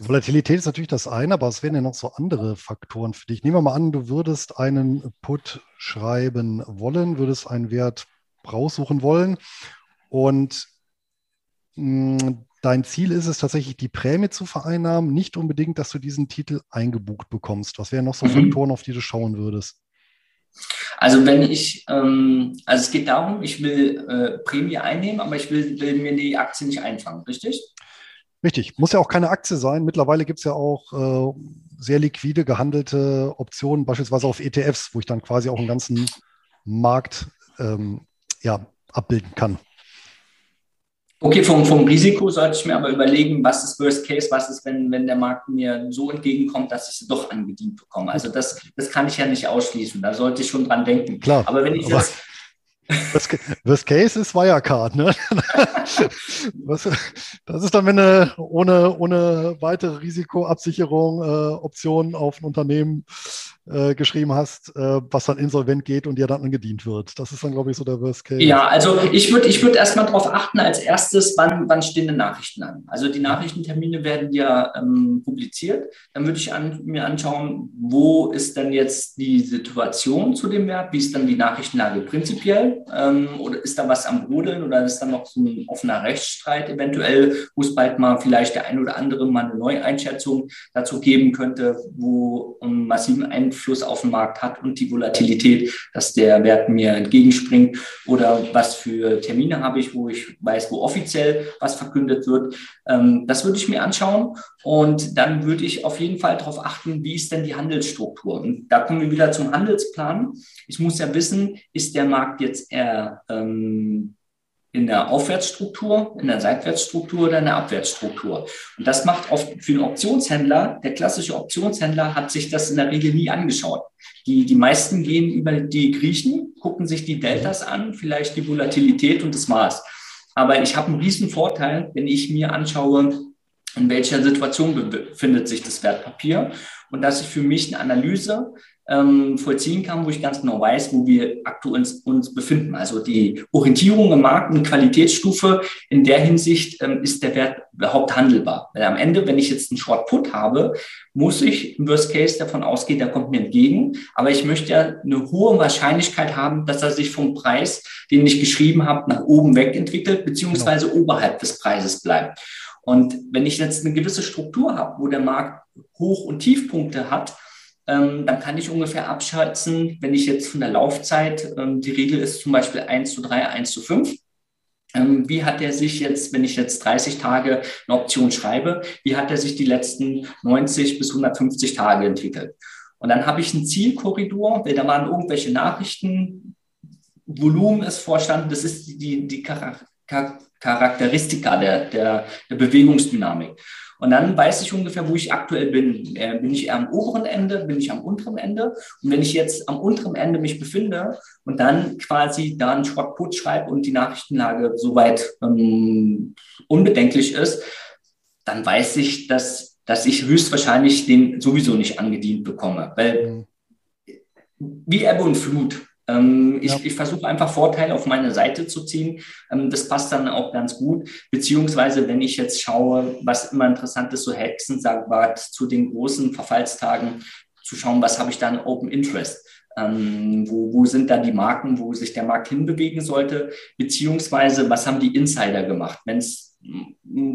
Die Volatilität ist natürlich das eine, aber es wären ja noch so andere Faktoren für dich. Nehmen wir mal an, du würdest einen Put schreiben wollen, würdest einen Wert raussuchen wollen und mh, hm, dein Ziel ist es tatsächlich, die Prämie zu vereinnahmen, nicht unbedingt, dass du diesen Titel eingebucht bekommst. Was wären noch so mhm. Faktoren, auf die du schauen würdest? Also wenn ich, ähm, also es geht darum, ich will äh, Prämie einnehmen, aber ich will, will mir die Aktie nicht einfangen, richtig? Richtig, muss ja auch keine Aktie sein. Mittlerweile gibt es ja auch äh, sehr liquide gehandelte Optionen, beispielsweise auf ETFs, wo ich dann quasi auch einen ganzen Markt ähm, ja, abbilden kann. Okay, vom, vom Risiko sollte ich mir aber überlegen, was ist Worst Case, was ist, wenn, wenn der Markt mir so entgegenkommt, dass ich sie doch angedient bekomme. Also das, das kann ich ja nicht ausschließen. Da sollte ich schon dran denken. Klar. Aber wenn ich jetzt Worst Case ist Wirecard, ne? das ist dann, wenn du ohne, ohne weitere Risikoabsicherung äh, Optionen auf ein Unternehmen äh, geschrieben hast, äh, was dann insolvent geht und dir dann angedient wird. Das ist dann, glaube ich, so der Worst Case. Ja, also ich würde ich würd erstmal darauf achten, als erstes, wann, wann stehen die Nachrichten an. Also die Nachrichtentermine werden ja ähm, publiziert. Dann würde ich an, mir anschauen, wo ist denn jetzt die Situation zu dem Wert, wie ist dann die Nachrichtenlage prinzipiell ähm, oder ist da was am Brodeln oder ist da noch so ein offener Rechtsstreit eventuell, wo es bald mal vielleicht der ein oder andere mal eine Neueinschätzung dazu geben könnte, wo um, massiven Einfluss Einfluss auf den Markt hat und die Volatilität, dass der Wert mir entgegenspringt oder was für Termine habe ich, wo ich weiß, wo offiziell was verkündet wird. Ähm, das würde ich mir anschauen und dann würde ich auf jeden Fall darauf achten, wie ist denn die Handelsstruktur. Und da kommen wir wieder zum Handelsplan. Ich muss ja wissen, ist der Markt jetzt eher ähm, in der Aufwärtsstruktur, in der Seitwärtsstruktur oder in der Abwärtsstruktur. Und das macht oft für den Optionshändler, der klassische Optionshändler hat sich das in der Regel nie angeschaut. Die, die meisten gehen über die Griechen, gucken sich die Deltas an, vielleicht die Volatilität und das war's. Aber ich habe einen riesen Vorteil, wenn ich mir anschaue, in welcher Situation befindet sich das Wertpapier und dass ich für mich eine Analyse ähm, vollziehen kann, wo ich ganz genau weiß, wo wir aktuell uns, uns befinden. Also die Orientierung im Markt, eine Qualitätsstufe, in der Hinsicht ähm, ist der Wert überhaupt handelbar. Weil am Ende, wenn ich jetzt einen Short Put habe, muss ich im Worst Case davon ausgehen, der kommt mir entgegen. Aber ich möchte ja eine hohe Wahrscheinlichkeit haben, dass er sich vom Preis, den ich geschrieben habe, nach oben weg entwickelt, beziehungsweise genau. oberhalb des Preises bleibt. Und wenn ich jetzt eine gewisse Struktur habe, wo der Markt Hoch- und Tiefpunkte hat, ähm, dann kann ich ungefähr abschätzen, wenn ich jetzt von der Laufzeit, ähm, die Regel ist zum Beispiel 1 zu 3, 1 zu 5, ähm, wie hat er sich jetzt, wenn ich jetzt 30 Tage eine Option schreibe, wie hat er sich die letzten 90 bis 150 Tage entwickelt? Und dann habe ich einen Zielkorridor, weil da waren irgendwelche Nachrichten, Volumen ist vorstanden, das ist die, die Charakteristika der, der, der Bewegungsdynamik. Und dann weiß ich ungefähr, wo ich aktuell bin. Äh, bin ich eher am oberen Ende, bin ich am unteren Ende? Und wenn ich jetzt am unteren Ende mich befinde und dann quasi da einen Short-Put schreibe und die Nachrichtenlage soweit ähm, unbedenklich ist, dann weiß ich, dass, dass ich höchstwahrscheinlich den sowieso nicht angedient bekomme. Weil mhm. wie Ebbe und Flut. Ähm, ich, ja. ich versuche einfach Vorteile auf meine Seite zu ziehen. Ähm, das passt dann auch ganz gut. Beziehungsweise, wenn ich jetzt schaue, was immer interessant ist, so Hexen sagt, zu den großen Verfallstagen, zu schauen, was habe ich dann Open Interest. Ähm, wo, wo sind da die Marken, wo sich der Markt hinbewegen sollte, beziehungsweise was haben die Insider gemacht? Wenn es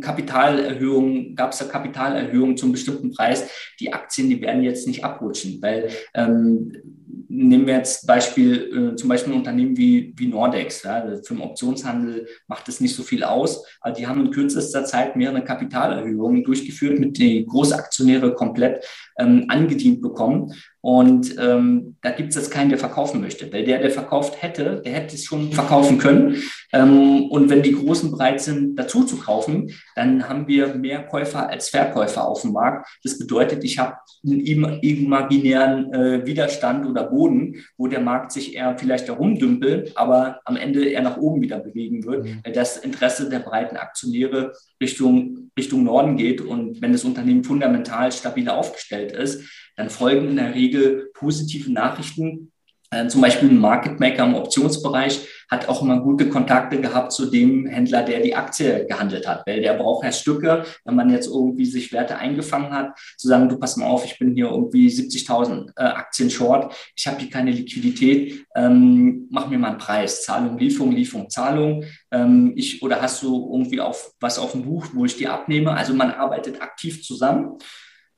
Kapitalerhöhung, gab es da Kapitalerhöhungen zum bestimmten Preis. Die Aktien, die werden jetzt nicht abrutschen, weil ähm, nehmen wir jetzt Beispiel, äh, zum Beispiel ein Unternehmen wie, wie Nordex. Ja, für den Optionshandel macht es nicht so viel aus, aber die haben in kürzester Zeit mehrere Kapitalerhöhungen durchgeführt, mit den Großaktionäre komplett ähm, angedient bekommen. Und ähm, da gibt es jetzt keinen, der verkaufen möchte. Weil der, der verkauft hätte, der hätte es schon verkaufen können. Ähm, und wenn die Großen bereit sind, dazu zu kaufen, dann haben wir mehr Käufer als Verkäufer auf dem Markt. Das bedeutet, ich habe einen imaginären äh, Widerstand oder Boden, wo der Markt sich eher vielleicht herumdümpelt, aber am Ende eher nach oben wieder bewegen wird, mhm. weil das Interesse der breiten Aktionäre Richtung, Richtung Norden geht. Und wenn das Unternehmen fundamental stabil aufgestellt ist, dann folgen in der Regel positive Nachrichten. Äh, zum Beispiel ein Market Maker im Optionsbereich hat auch immer gute Kontakte gehabt zu dem Händler, der die Aktie gehandelt hat, weil der braucht ja Stücke, wenn man jetzt irgendwie sich Werte eingefangen hat, zu sagen, du pass mal auf, ich bin hier irgendwie 70.000 äh, Aktien short, ich habe hier keine Liquidität, ähm, mach mir mal einen Preis, Zahlung, Lieferung, Lieferung, Zahlung, ähm, ich, oder hast du irgendwie auf, was auf dem Buch, wo ich die abnehme, also man arbeitet aktiv zusammen.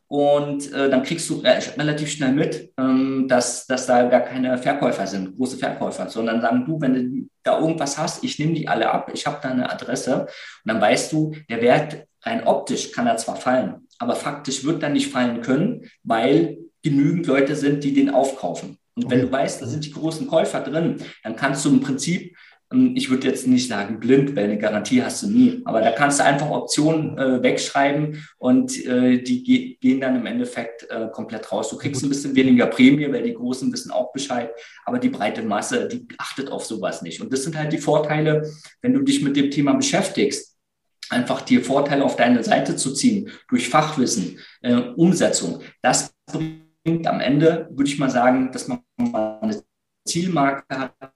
Und äh, dann kriegst du relativ schnell mit, ähm, dass, dass da gar keine Verkäufer sind, große Verkäufer, sondern sagen, du, wenn du da irgendwas hast, ich nehme die alle ab, ich habe da eine Adresse und dann weißt du, der Wert rein optisch kann er zwar fallen, aber faktisch wird er nicht fallen können, weil genügend Leute sind, die den aufkaufen. Und okay. wenn du weißt, da sind die großen Käufer drin, dann kannst du im Prinzip ich würde jetzt nicht sagen blind, weil eine Garantie hast du nie. Aber da kannst du einfach Optionen äh, wegschreiben und äh, die ge gehen dann im Endeffekt äh, komplett raus. Du kriegst ein bisschen weniger Prämie, weil die Großen wissen auch Bescheid. Aber die breite Masse, die achtet auf sowas nicht. Und das sind halt die Vorteile, wenn du dich mit dem Thema beschäftigst. Einfach dir Vorteile auf deine Seite zu ziehen durch Fachwissen, äh, Umsetzung. Das bringt am Ende, würde ich mal sagen, dass man eine Zielmarke hat,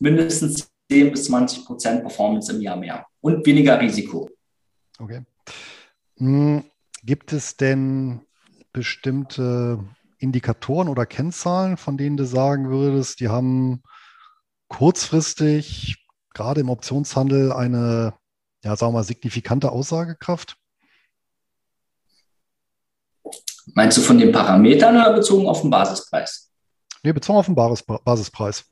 mindestens 10 bis 20 Prozent Performance im Jahr mehr und weniger Risiko. Okay. Hm, gibt es denn bestimmte Indikatoren oder Kennzahlen, von denen du sagen würdest, die haben kurzfristig gerade im Optionshandel eine, ja, sagen wir mal, signifikante Aussagekraft? Meinst du von den Parametern oder bezogen auf den Basispreis? Nee, bezogen auf den Basispreis.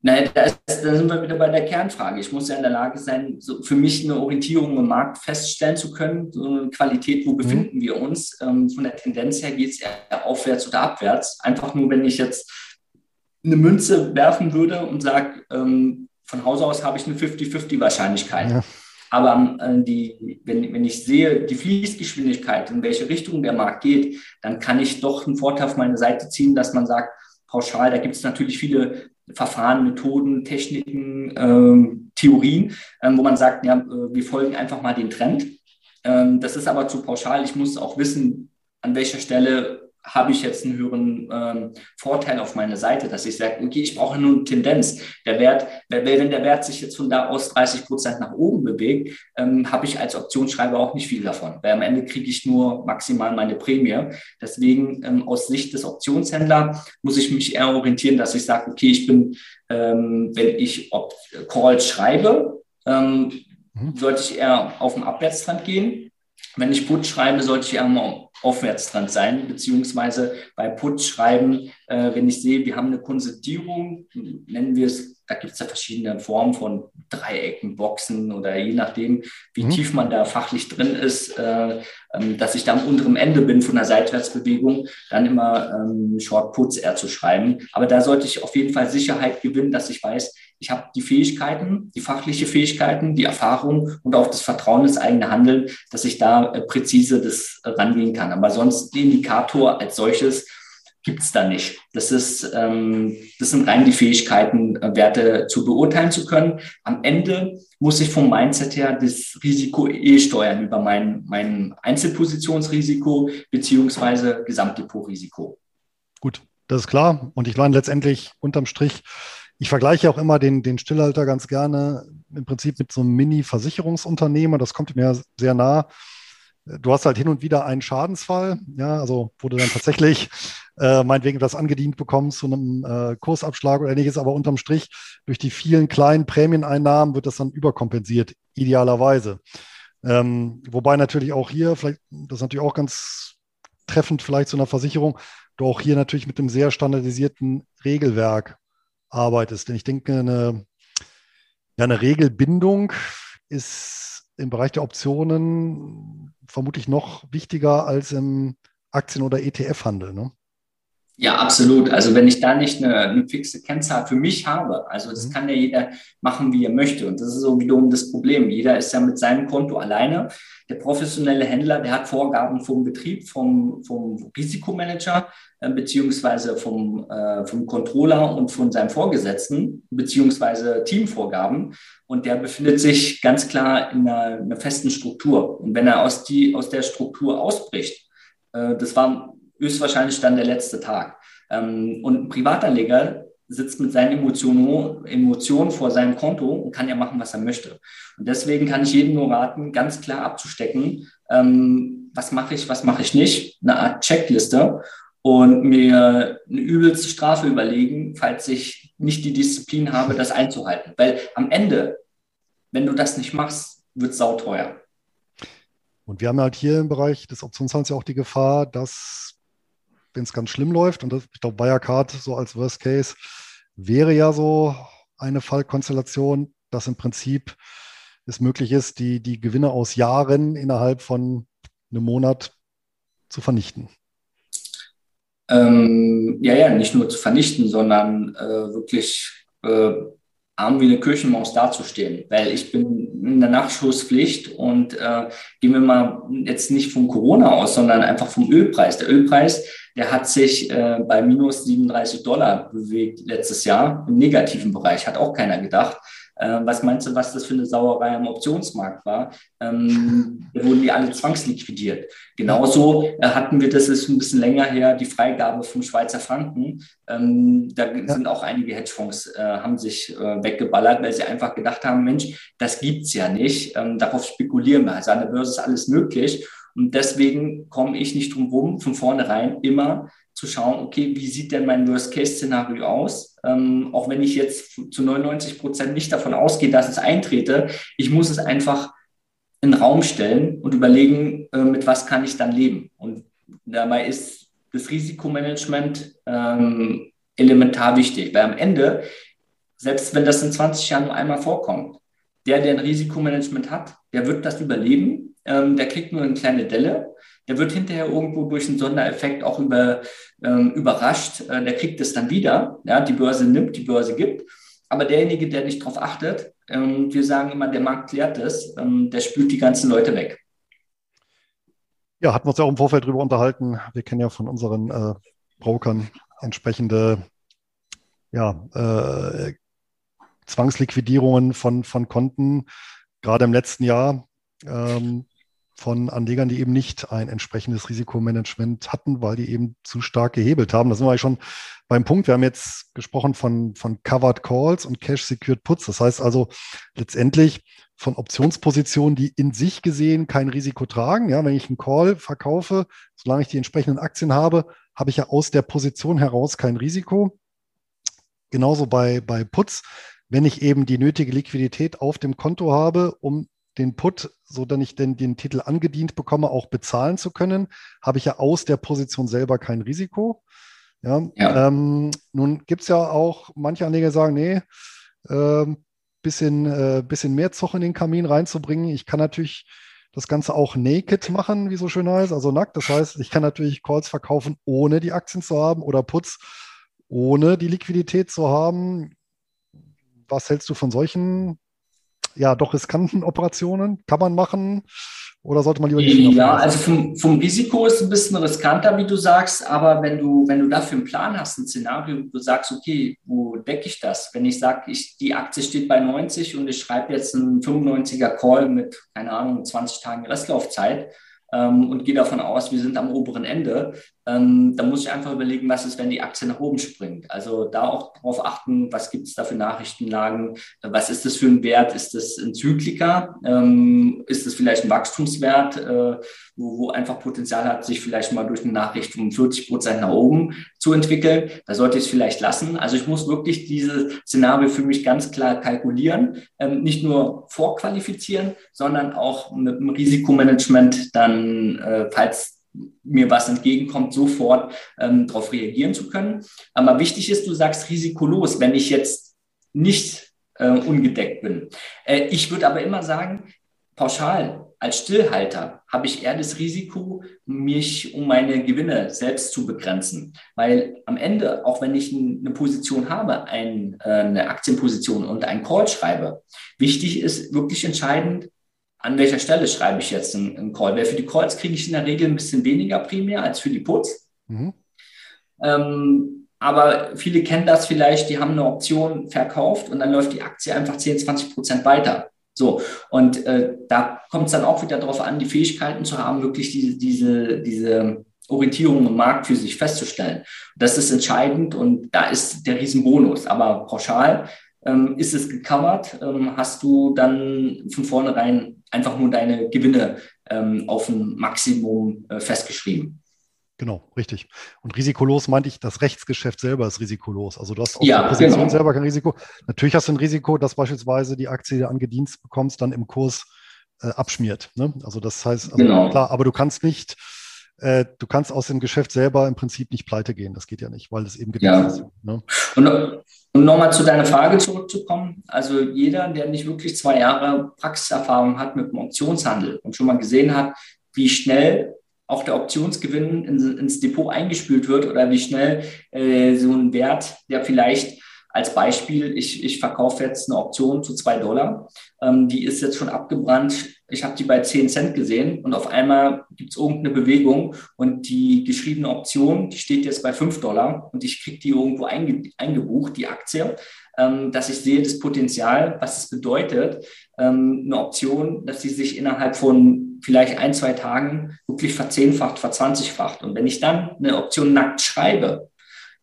Naja, da, ist, da sind wir wieder bei der Kernfrage. Ich muss ja in der Lage sein, so für mich eine Orientierung im Markt feststellen zu können, so eine Qualität, wo mhm. befinden mhm. wir uns. Ähm, von der Tendenz her geht es eher aufwärts oder abwärts. Einfach nur, wenn ich jetzt eine Münze werfen würde und sage, ähm, von Haus aus habe ich eine 50-50 Wahrscheinlichkeit. Ja. Aber äh, die, wenn, wenn ich sehe, die Fließgeschwindigkeit, in welche Richtung der Markt geht, dann kann ich doch einen Vorteil auf meine Seite ziehen, dass man sagt, pauschal, da gibt es natürlich viele Verfahren, Methoden, Techniken, ähm, Theorien, ähm, wo man sagt, ja, äh, wir folgen einfach mal den Trend. Ähm, das ist aber zu pauschal. Ich muss auch wissen, an welcher Stelle habe ich jetzt einen höheren ähm, Vorteil auf meiner Seite, dass ich sage, okay, ich brauche nur eine Tendenz. Der Wert, wenn der Wert sich jetzt von da aus 30 Prozent nach oben bewegt, ähm, habe ich als Optionsschreiber auch nicht viel davon, weil am Ende kriege ich nur maximal meine Prämie. Deswegen ähm, aus Sicht des Optionshändlers muss ich mich eher orientieren, dass ich sage, okay, ich bin, ähm, wenn ich Op Calls schreibe, ähm, mhm. sollte ich eher auf den Abwärtstrend gehen. Wenn ich Put schreibe, sollte ich eher mal Aufwärtstrend sein, beziehungsweise bei Put schreiben, äh, wenn ich sehe, wir haben eine Konsolidierung, nennen wir es, da gibt es ja verschiedene Formen von Dreiecken, Boxen oder je nachdem, wie mhm. tief man da fachlich drin ist, äh, äh, dass ich da am unteren Ende bin von der Seitwärtsbewegung, dann immer ähm, Short Puts eher zu schreiben. Aber da sollte ich auf jeden Fall Sicherheit gewinnen, dass ich weiß, ich habe die Fähigkeiten, die fachliche Fähigkeiten, die Erfahrung und auch das Vertrauen ins eigene Handeln, dass ich da äh, präzise das äh, rangehen kann. Aber sonst den Indikator als solches gibt es da nicht. Das, ist, ähm, das sind rein die Fähigkeiten, äh, Werte zu beurteilen zu können. Am Ende muss ich vom Mindset her das Risiko eh steuern über mein, mein Einzelpositionsrisiko beziehungsweise Gesamtdepotrisiko. Gut, das ist klar. Und ich meine letztendlich unterm Strich, ich vergleiche auch immer den, den Stillhalter ganz gerne im Prinzip mit so einem Mini-Versicherungsunternehmer. Das kommt mir sehr nah du hast halt hin und wieder einen Schadensfall, ja, also wo du dann tatsächlich äh, meinetwegen das angedient bekommst zu einem äh, Kursabschlag oder ähnliches, aber unterm Strich durch die vielen kleinen Prämieneinnahmen wird das dann überkompensiert, idealerweise. Ähm, wobei natürlich auch hier, vielleicht, das ist natürlich auch ganz treffend vielleicht zu einer Versicherung, du auch hier natürlich mit einem sehr standardisierten Regelwerk arbeitest. Denn ich denke, eine, ja, eine Regelbindung ist im Bereich der Optionen vermutlich noch wichtiger als im Aktien- oder ETF-Handel. Ne? Ja, absolut. Also wenn ich da nicht eine, eine fixe Kennzahl für mich habe, also das mhm. kann ja jeder machen, wie er möchte. Und das ist so wiederum das Problem. Jeder ist ja mit seinem Konto alleine. Der professionelle Händler, der hat Vorgaben vom Betrieb, vom, vom Risikomanager, äh, beziehungsweise vom, äh, vom Controller und von seinem Vorgesetzten, beziehungsweise Teamvorgaben. Und der befindet sich ganz klar in einer, einer festen Struktur. Und wenn er aus, die, aus der Struktur ausbricht, äh, das war höchstwahrscheinlich dann der letzte Tag. Ähm, und ein Privatanleger sitzt mit seinen Emotionen, Emotionen vor seinem Konto und kann ja machen, was er möchte. Und deswegen kann ich jedem nur raten, ganz klar abzustecken, ähm, was mache ich, was mache ich nicht, eine Art Checkliste und mir eine übelste Strafe überlegen, falls ich nicht die Disziplin habe, das einzuhalten. Weil am Ende, wenn du das nicht machst, wird es sauteuer. Und wir haben halt hier im Bereich des Optionshandels ja auch die Gefahr, dass, wenn es ganz schlimm läuft, und das, ich glaube, Wirecard so als Worst Case wäre ja so eine Fallkonstellation, dass im Prinzip es möglich ist, die, die Gewinne aus Jahren innerhalb von einem Monat zu vernichten. Ähm, ja, ja, nicht nur zu vernichten, sondern äh, wirklich äh, arm wie eine Kirchenmaus dazustehen, weil ich bin in der Nachschusspflicht und äh, gehen wir mal jetzt nicht vom Corona aus, sondern einfach vom Ölpreis. Der Ölpreis, der hat sich äh, bei minus 37 Dollar bewegt letztes Jahr im negativen Bereich, hat auch keiner gedacht. Äh, was meinst du, was das für eine Sauerei am Optionsmarkt war? Ähm, da wurden die alle zwangsliquidiert. Genauso äh, hatten wir, das ist ein bisschen länger her, die Freigabe vom Schweizer Franken. Ähm, da ja. sind auch einige Hedgefonds, äh, haben sich äh, weggeballert, weil sie einfach gedacht haben, Mensch, das gibt's ja nicht. Ähm, darauf spekulieren wir. Also an der Börse ist alles möglich. Und deswegen komme ich nicht drum rum, von vornherein immer zu schauen, okay, wie sieht denn mein Worst-Case-Szenario aus? Ähm, auch wenn ich jetzt zu 99 Prozent nicht davon ausgehe, dass es eintrete, ich muss es einfach in den Raum stellen und überlegen, äh, mit was kann ich dann leben. Und dabei ist das Risikomanagement ähm, elementar wichtig, weil am Ende, selbst wenn das in 20 Jahren nur einmal vorkommt, der, der ein Risikomanagement hat, der wird das überleben, ähm, der kriegt nur eine kleine Delle der wird hinterher irgendwo durch einen Sondereffekt auch über, ähm, überrascht. Äh, der kriegt es dann wieder. Ja, die Börse nimmt, die Börse gibt. Aber derjenige, der nicht darauf achtet, ähm, wir sagen immer, der Markt klärt es, ähm, der spült die ganzen Leute weg. Ja, hatten wir uns ja auch im Vorfeld darüber unterhalten. Wir kennen ja von unseren äh, Brokern entsprechende ja, äh, Zwangsliquidierungen von, von Konten, gerade im letzten Jahr. Ähm, von Anlegern, die eben nicht ein entsprechendes Risikomanagement hatten, weil die eben zu stark gehebelt haben. Da sind wir schon beim Punkt. Wir haben jetzt gesprochen von, von Covered Calls und Cash Secured Puts. Das heißt also letztendlich von Optionspositionen, die in sich gesehen kein Risiko tragen. Ja, wenn ich einen Call verkaufe, solange ich die entsprechenden Aktien habe, habe ich ja aus der Position heraus kein Risiko. Genauso bei, bei Puts. Wenn ich eben die nötige Liquidität auf dem Konto habe, um den Put, so dass ich denn den Titel angedient bekomme, auch bezahlen zu können, habe ich ja aus der Position selber kein Risiko. Ja, ja. Ähm, nun gibt es ja auch manche Anleger, sagen, nee, äh, bisschen, äh, bisschen mehr Zoch in den Kamin reinzubringen. Ich kann natürlich das Ganze auch naked machen, wie so schön heißt, also nackt. Das heißt, ich kann natürlich Calls verkaufen, ohne die Aktien zu haben oder Puts, ohne die Liquidität zu haben. Was hältst du von solchen ja doch riskanten Operationen? Kann man machen? Oder sollte man lieber die Finger Ja, also vom, vom, Risiko ist es ein bisschen riskanter, wie du sagst, aber wenn du, wenn du dafür einen Plan hast, ein Szenario, du sagst, okay, wo decke ich das? Wenn ich sage, ich, die Aktie steht bei 90 und ich schreibe jetzt einen 95er Call mit, keine Ahnung, 20 Tagen Restlaufzeit, ähm, und gehe davon aus, wir sind am oberen Ende, ähm, dann muss ich einfach überlegen, was ist, wenn die Aktie nach oben springt. Also da auch darauf achten, was gibt es da für Nachrichtenlagen, was ist das für ein Wert, ist das ein Zykliker, ähm, ist das vielleicht ein Wachstumswert, äh, wo, wo einfach Potenzial hat, sich vielleicht mal durch eine Nachricht um 40 Prozent nach oben zu entwickeln. Da sollte ich es vielleicht lassen. Also ich muss wirklich diese Szenario für mich ganz klar kalkulieren, ähm, nicht nur vorqualifizieren, sondern auch mit dem Risikomanagement dann, äh, falls mir was entgegenkommt, sofort ähm, darauf reagieren zu können. Aber wichtig ist, du sagst risikolos, wenn ich jetzt nicht äh, ungedeckt bin. Äh, ich würde aber immer sagen, pauschal als Stillhalter habe ich eher das Risiko, mich um meine Gewinne selbst zu begrenzen. Weil am Ende, auch wenn ich eine Position habe, äh, eine Aktienposition und einen Call schreibe, wichtig ist wirklich entscheidend, an welcher Stelle schreibe ich jetzt einen, einen Call? Weil für die Calls kriege ich in der Regel ein bisschen weniger primär als für die Puts. Mhm. Ähm, aber viele kennen das vielleicht, die haben eine Option verkauft und dann läuft die Aktie einfach 10, 20 Prozent weiter. So, und äh, da kommt es dann auch wieder darauf an, die Fähigkeiten zu haben, wirklich diese, diese, diese Orientierung im Markt für sich festzustellen. Das ist entscheidend und da ist der Riesenbonus. Aber pauschal ähm, ist es gecovert, ähm, hast du dann von vornherein einfach nur deine Gewinne ähm, auf ein Maximum äh, festgeschrieben. Genau, richtig. Und risikolos meinte ich, das Rechtsgeschäft selber ist risikolos. Also du hast auf ja, der Position genau. selber kein Risiko. Natürlich hast du ein Risiko, dass beispielsweise die Aktie, die du angedient bekommst, dann im Kurs äh, abschmiert. Ne? Also das heißt, also genau. klar, aber du kannst nicht, äh, du kannst aus dem Geschäft selber im Prinzip nicht pleite gehen. Das geht ja nicht, weil das eben gedeckt ja. ist. Ne? Und, um nochmal zu deiner Frage zurückzukommen, also jeder, der nicht wirklich zwei Jahre Praxiserfahrung hat mit dem Optionshandel und schon mal gesehen hat, wie schnell auch der Optionsgewinn ins, ins Depot eingespült wird oder wie schnell äh, so ein Wert, der vielleicht als Beispiel, ich, ich verkaufe jetzt eine Option zu zwei Dollar, ähm, die ist jetzt schon abgebrannt. Ich habe die bei 10 Cent gesehen und auf einmal gibt es irgendeine Bewegung und die geschriebene Option, die steht jetzt bei 5 Dollar und ich kriege die irgendwo einge, eingebucht, die Aktie, ähm, dass ich sehe das Potenzial, was es bedeutet, ähm, eine Option, dass sie sich innerhalb von vielleicht ein, zwei Tagen wirklich verzehnfacht, verzwanzigfacht. Und wenn ich dann eine Option nackt schreibe,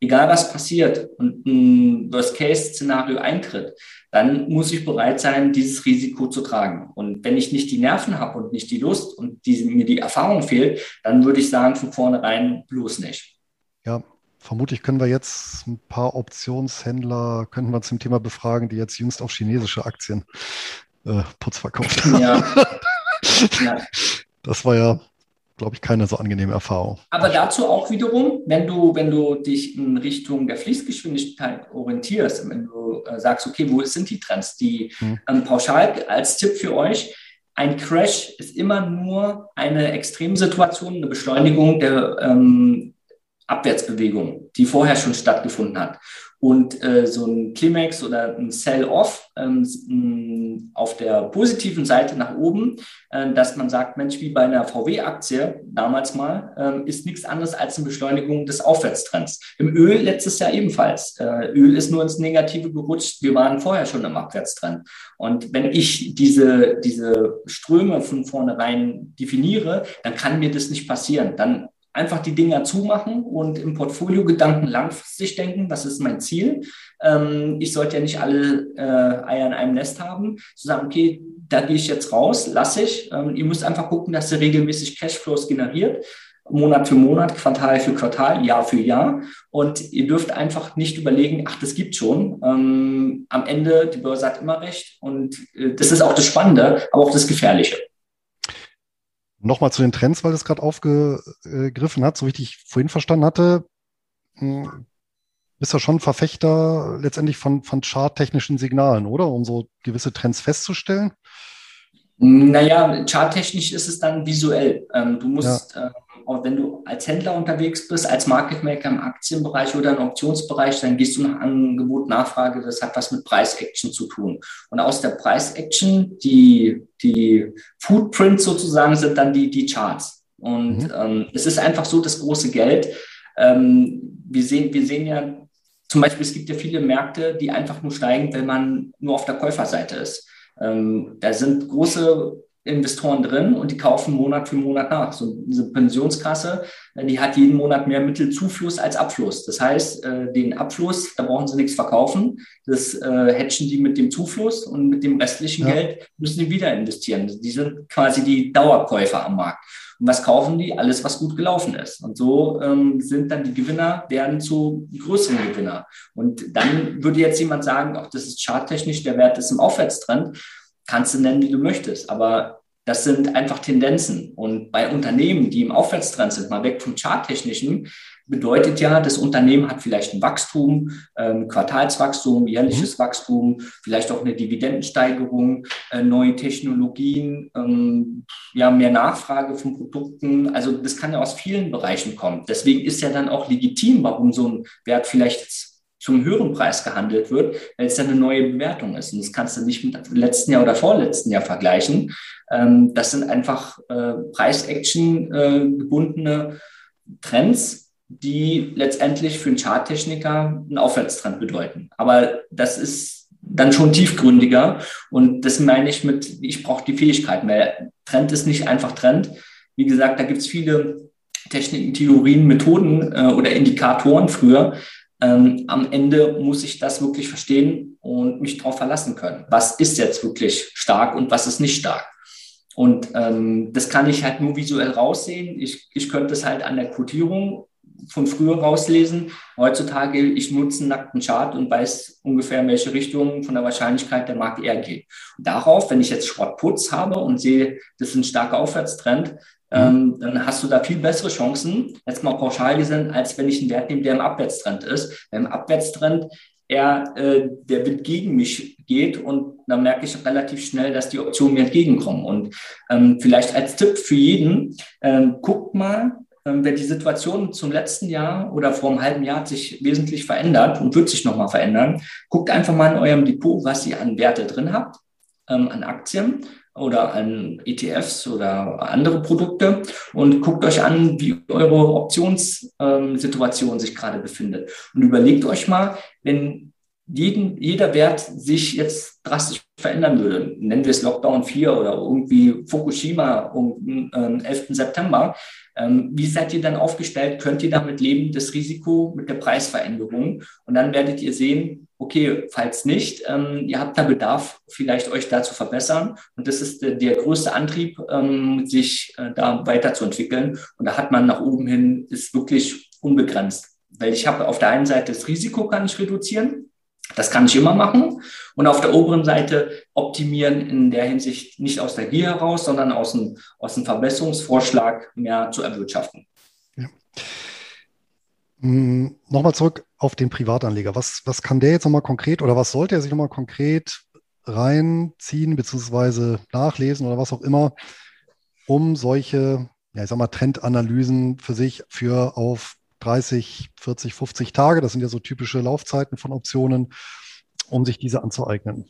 egal was passiert und ein Worst-Case-Szenario eintritt, dann muss ich bereit sein, dieses Risiko zu tragen. Und wenn ich nicht die Nerven habe und nicht die Lust und die, mir die Erfahrung fehlt, dann würde ich sagen, von vornherein bloß nicht. Ja, vermutlich können wir jetzt ein paar Optionshändler, könnten wir zum Thema befragen, die jetzt jüngst auf chinesische Aktien äh, Putz verkauft haben. Ja. ja. Das war ja glaube ich, keine so angenehme Erfahrung. Aber dazu auch wiederum, wenn du, wenn du dich in Richtung der Fließgeschwindigkeit orientierst, wenn du äh, sagst, okay, wo sind die Trends, die hm. ähm, pauschal als Tipp für euch, ein Crash ist immer nur eine Extremsituation, eine Beschleunigung der ähm, Abwärtsbewegung, die vorher schon stattgefunden hat. Und äh, so ein Climax oder ein Sell-Off ähm, auf der positiven Seite nach oben, äh, dass man sagt, Mensch, wie bei einer VW-Aktie damals mal, äh, ist nichts anderes als eine Beschleunigung des Aufwärtstrends. Im Öl letztes Jahr ebenfalls. Äh, Öl ist nur ins Negative gerutscht. Wir waren vorher schon im Abwärtstrend. Und wenn ich diese, diese Ströme von vornherein definiere, dann kann mir das nicht passieren. Dann einfach die Dinger zumachen und im Portfolio-Gedanken langfristig denken, was ist mein Ziel. Ähm, ich sollte ja nicht alle äh, Eier in einem Nest haben, zu sagen, okay, da gehe ich jetzt raus, lasse ich. Ähm, ihr müsst einfach gucken, dass ihr regelmäßig Cashflows generiert. Monat für Monat, Quartal für Quartal, Jahr für Jahr. Und ihr dürft einfach nicht überlegen, ach, das gibt schon. Ähm, am Ende, die Börse hat immer recht. Und äh, das ist auch das Spannende, aber auch das Gefährliche. Nochmal zu den Trends, weil das gerade aufgegriffen hat, so wie ich vorhin verstanden hatte, hm, bist du schon Verfechter letztendlich von, von charttechnischen Signalen, oder? Um so gewisse Trends festzustellen? Naja, charttechnisch ist es dann visuell. Ähm, du musst ja. Wenn du als Händler unterwegs bist, als Market Maker im Aktienbereich oder im Optionsbereich, dann gehst du nach Angebot, Nachfrage. Das hat was mit Preis-Action zu tun. Und aus der Preis-Action, die, die Footprint sozusagen, sind dann die, die Charts. Und mhm. ähm, es ist einfach so das große Geld. Ähm, wir, sehen, wir sehen ja zum Beispiel, es gibt ja viele Märkte, die einfach nur steigen, wenn man nur auf der Käuferseite ist. Ähm, da sind große Investoren drin und die kaufen Monat für Monat nach. So diese Pensionskasse, äh, die hat jeden Monat mehr Mittelzufluss als Abfluss. Das heißt, äh, den Abfluss, da brauchen sie nichts verkaufen. Das äh, hatchen die mit dem Zufluss und mit dem restlichen ja. Geld müssen die wieder investieren. Die sind quasi die Dauerkäufer am Markt. Und was kaufen die? Alles, was gut gelaufen ist. Und so ähm, sind dann die Gewinner, werden zu größeren Gewinner. Und dann würde jetzt jemand sagen, auch das ist charttechnisch, der Wert ist im Aufwärtstrend kannst du nennen, wie du möchtest. Aber das sind einfach Tendenzen. Und bei Unternehmen, die im Aufwärtstrend sind, mal weg vom Charttechnischen, bedeutet ja, das Unternehmen hat vielleicht ein Wachstum, ähm, Quartalswachstum, jährliches mhm. Wachstum, vielleicht auch eine Dividendensteigerung, äh, neue Technologien, ähm, ja, mehr Nachfrage von Produkten. Also das kann ja aus vielen Bereichen kommen. Deswegen ist ja dann auch legitim, warum so ein Wert vielleicht zum höheren Preis gehandelt wird, weil es ja eine neue Bewertung ist. Und das kannst du nicht mit letzten Jahr oder vorletzten Jahr vergleichen. Ähm, das sind einfach äh, Preisaction äh, gebundene Trends, die letztendlich für einen Charttechniker einen Aufwärtstrend bedeuten. Aber das ist dann schon tiefgründiger. Und das meine ich mit, ich brauche die Fähigkeiten, weil Trend ist nicht einfach Trend. Wie gesagt, da gibt es viele Techniken, Theorien, Methoden äh, oder Indikatoren früher, ähm, am Ende muss ich das wirklich verstehen und mich darauf verlassen können. Was ist jetzt wirklich stark und was ist nicht stark? Und ähm, das kann ich halt nur visuell raussehen. Ich, ich könnte es halt an der Quotierung von früher rauslesen. Heutzutage, ich nutze einen nackten Chart und weiß ungefähr, in welche Richtung von der Wahrscheinlichkeit der Markt eher geht. Und darauf, wenn ich jetzt Schrottputz habe und sehe, das ist ein starker Aufwärtstrend. Ähm, dann hast du da viel bessere Chancen, jetzt mal pauschal gesehen, als wenn ich einen Wert nehme, der im Abwärtstrend ist. Im Abwärtstrend er, äh, der Wind gegen mich geht und dann merke ich relativ schnell, dass die Optionen mir entgegenkommen. Und ähm, vielleicht als Tipp für jeden, ähm, guckt mal, ähm, wenn die Situation zum letzten Jahr oder vor einem halben Jahr sich wesentlich verändert und wird sich nochmal verändern, guckt einfach mal in eurem Depot, was ihr an Werte drin habt, ähm, an Aktien oder an ETFs oder andere Produkte und guckt euch an, wie eure Optionssituation ähm, sich gerade befindet. Und überlegt euch mal, wenn jeden, jeder Wert sich jetzt drastisch verändern würde, nennen wir es Lockdown 4 oder irgendwie Fukushima um ähm, 11. September, ähm, wie seid ihr dann aufgestellt? Könnt ihr damit leben, das Risiko mit der Preisveränderung? Und dann werdet ihr sehen, okay, falls nicht, ähm, ihr habt da Bedarf, vielleicht euch da zu verbessern. Und das ist der, der größte Antrieb, ähm, sich äh, da weiterzuentwickeln. Und da hat man nach oben hin, ist wirklich unbegrenzt. Weil ich habe auf der einen Seite das Risiko kann ich reduzieren. Das kann ich immer machen. Und auf der oberen Seite optimieren in der Hinsicht nicht aus der Gier heraus, sondern aus dem, aus dem Verbesserungsvorschlag mehr zu erwirtschaften. Hm, nochmal zurück auf den Privatanleger. Was, was kann der jetzt nochmal konkret oder was sollte er sich nochmal konkret reinziehen bzw. nachlesen oder was auch immer, um solche, ja, ich sag mal, Trendanalysen für sich für auf 30, 40, 50 Tage, das sind ja so typische Laufzeiten von Optionen, um sich diese anzueignen?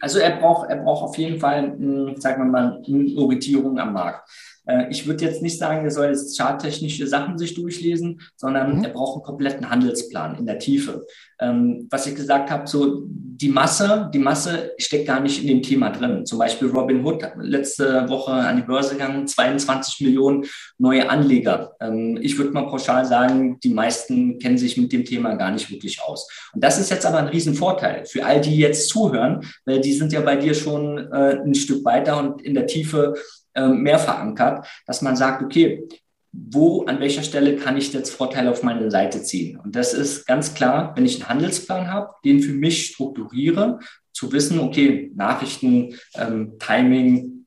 Also er braucht, er braucht auf jeden Fall, hm, sagen wir mal, eine Orientierung am Markt. Äh, ich würde jetzt nicht sagen, er soll jetzt charttechnische Sachen sich durchlesen, sondern mhm. er braucht einen kompletten Handelsplan in der Tiefe. Ähm, was ich gesagt habe, so die Masse, die Masse steckt gar nicht in dem Thema drin. Zum Beispiel Robin Hood letzte Woche an die Börse gegangen, 22 Millionen neue Anleger. Ähm, ich würde mal pauschal sagen, die meisten kennen sich mit dem Thema gar nicht wirklich aus. Und das ist jetzt aber ein Riesenvorteil für all die jetzt zuhören, weil die sind ja bei dir schon äh, ein Stück weiter und in der Tiefe mehr verankert, dass man sagt, okay, wo, an welcher Stelle kann ich jetzt Vorteile auf meine Seite ziehen? Und das ist ganz klar, wenn ich einen Handelsplan habe, den für mich strukturiere, zu wissen, okay, Nachrichten, ähm, Timing,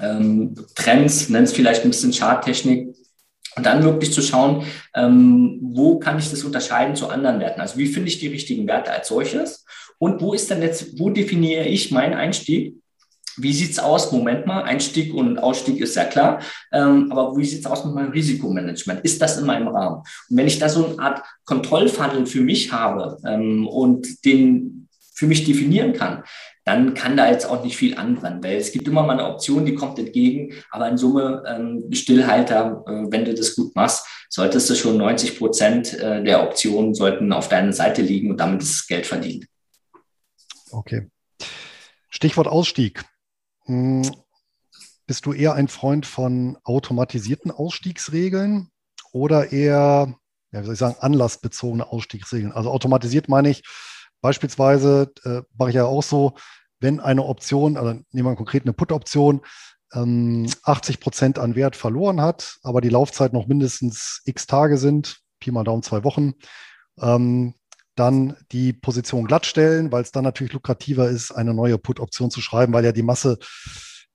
ähm, Trends, nenn es vielleicht ein bisschen Charttechnik, und dann wirklich zu schauen, ähm, wo kann ich das unterscheiden zu anderen Werten? Also wie finde ich die richtigen Werte als solches? Und wo ist denn jetzt, wo definiere ich meinen Einstieg? Wie sieht's aus? Moment mal, Einstieg und Ausstieg ist ja klar. Ähm, aber wie sieht's aus mit meinem Risikomanagement? Ist das in meinem Rahmen? Und wenn ich da so eine Art Kontrollfunnel für mich habe ähm, und den für mich definieren kann, dann kann da jetzt auch nicht viel anbrennen, weil es gibt immer mal eine Option, die kommt entgegen, aber in Summe ähm, Stillhalter, äh, wenn du das gut machst, solltest du schon 90 Prozent äh, der Optionen sollten auf deiner Seite liegen und damit ist das Geld verdient. Okay. Stichwort Ausstieg. Hm, bist du eher ein Freund von automatisierten Ausstiegsregeln oder eher, ja, wie soll ich sagen, anlassbezogene Ausstiegsregeln? Also automatisiert meine ich beispielsweise, äh, mache ich ja auch so, wenn eine Option, also nehmen wir konkret eine Put-Option, ähm, 80 Prozent an Wert verloren hat, aber die Laufzeit noch mindestens x Tage sind, Pi mal Daumen zwei Wochen, ähm, dann die Position glattstellen, weil es dann natürlich lukrativer ist, eine neue Put-Option zu schreiben, weil ja die Masse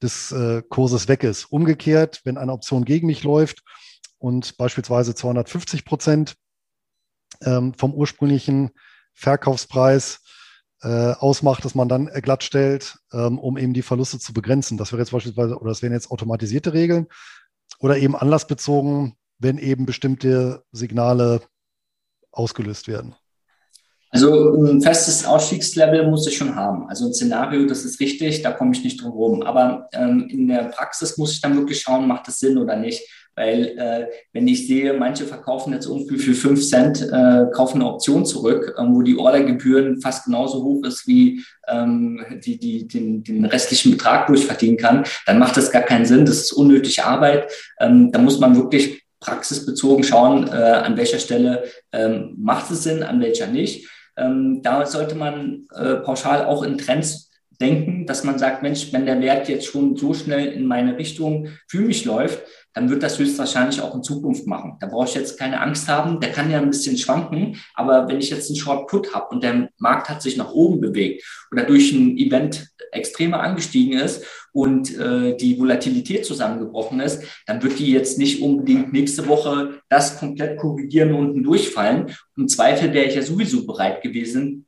des äh, Kurses weg ist. Umgekehrt, wenn eine Option gegen mich läuft und beispielsweise 250 Prozent ähm, vom ursprünglichen Verkaufspreis äh, ausmacht, dass man dann glatt stellt, ähm, um eben die Verluste zu begrenzen. Das wäre jetzt beispielsweise, oder das wären jetzt automatisierte Regeln oder eben anlassbezogen, wenn eben bestimmte Signale ausgelöst werden. Also ein festes Ausstiegslevel muss ich schon haben. Also ein Szenario, das ist richtig, da komme ich nicht drum herum. Aber ähm, in der Praxis muss ich dann wirklich schauen, macht das Sinn oder nicht. Weil äh, wenn ich sehe, manche verkaufen jetzt irgendwie für 5 Cent, äh, kaufen eine Option zurück, ähm, wo die Ordergebühren fast genauso hoch ist, wie ähm, die, die den, den restlichen Betrag durchverdienen kann, dann macht das gar keinen Sinn. Das ist unnötige Arbeit. Ähm, da muss man wirklich praxisbezogen schauen, äh, an welcher Stelle ähm, macht es Sinn, an welcher nicht. Ähm, da sollte man äh, pauschal auch in Trends denken, dass man sagt, Mensch, wenn der Wert jetzt schon so schnell in meine Richtung für mich läuft, dann wird das höchstwahrscheinlich auch in Zukunft machen. Da brauche ich jetzt keine Angst haben. Der kann ja ein bisschen schwanken, aber wenn ich jetzt einen Short Put habe und der Markt hat sich nach oben bewegt oder durch ein Event extremer angestiegen ist und äh, die Volatilität zusammengebrochen ist, dann wird die jetzt nicht unbedingt nächste Woche das komplett korrigieren und unten durchfallen. Im Zweifel wäre ich ja sowieso bereit gewesen,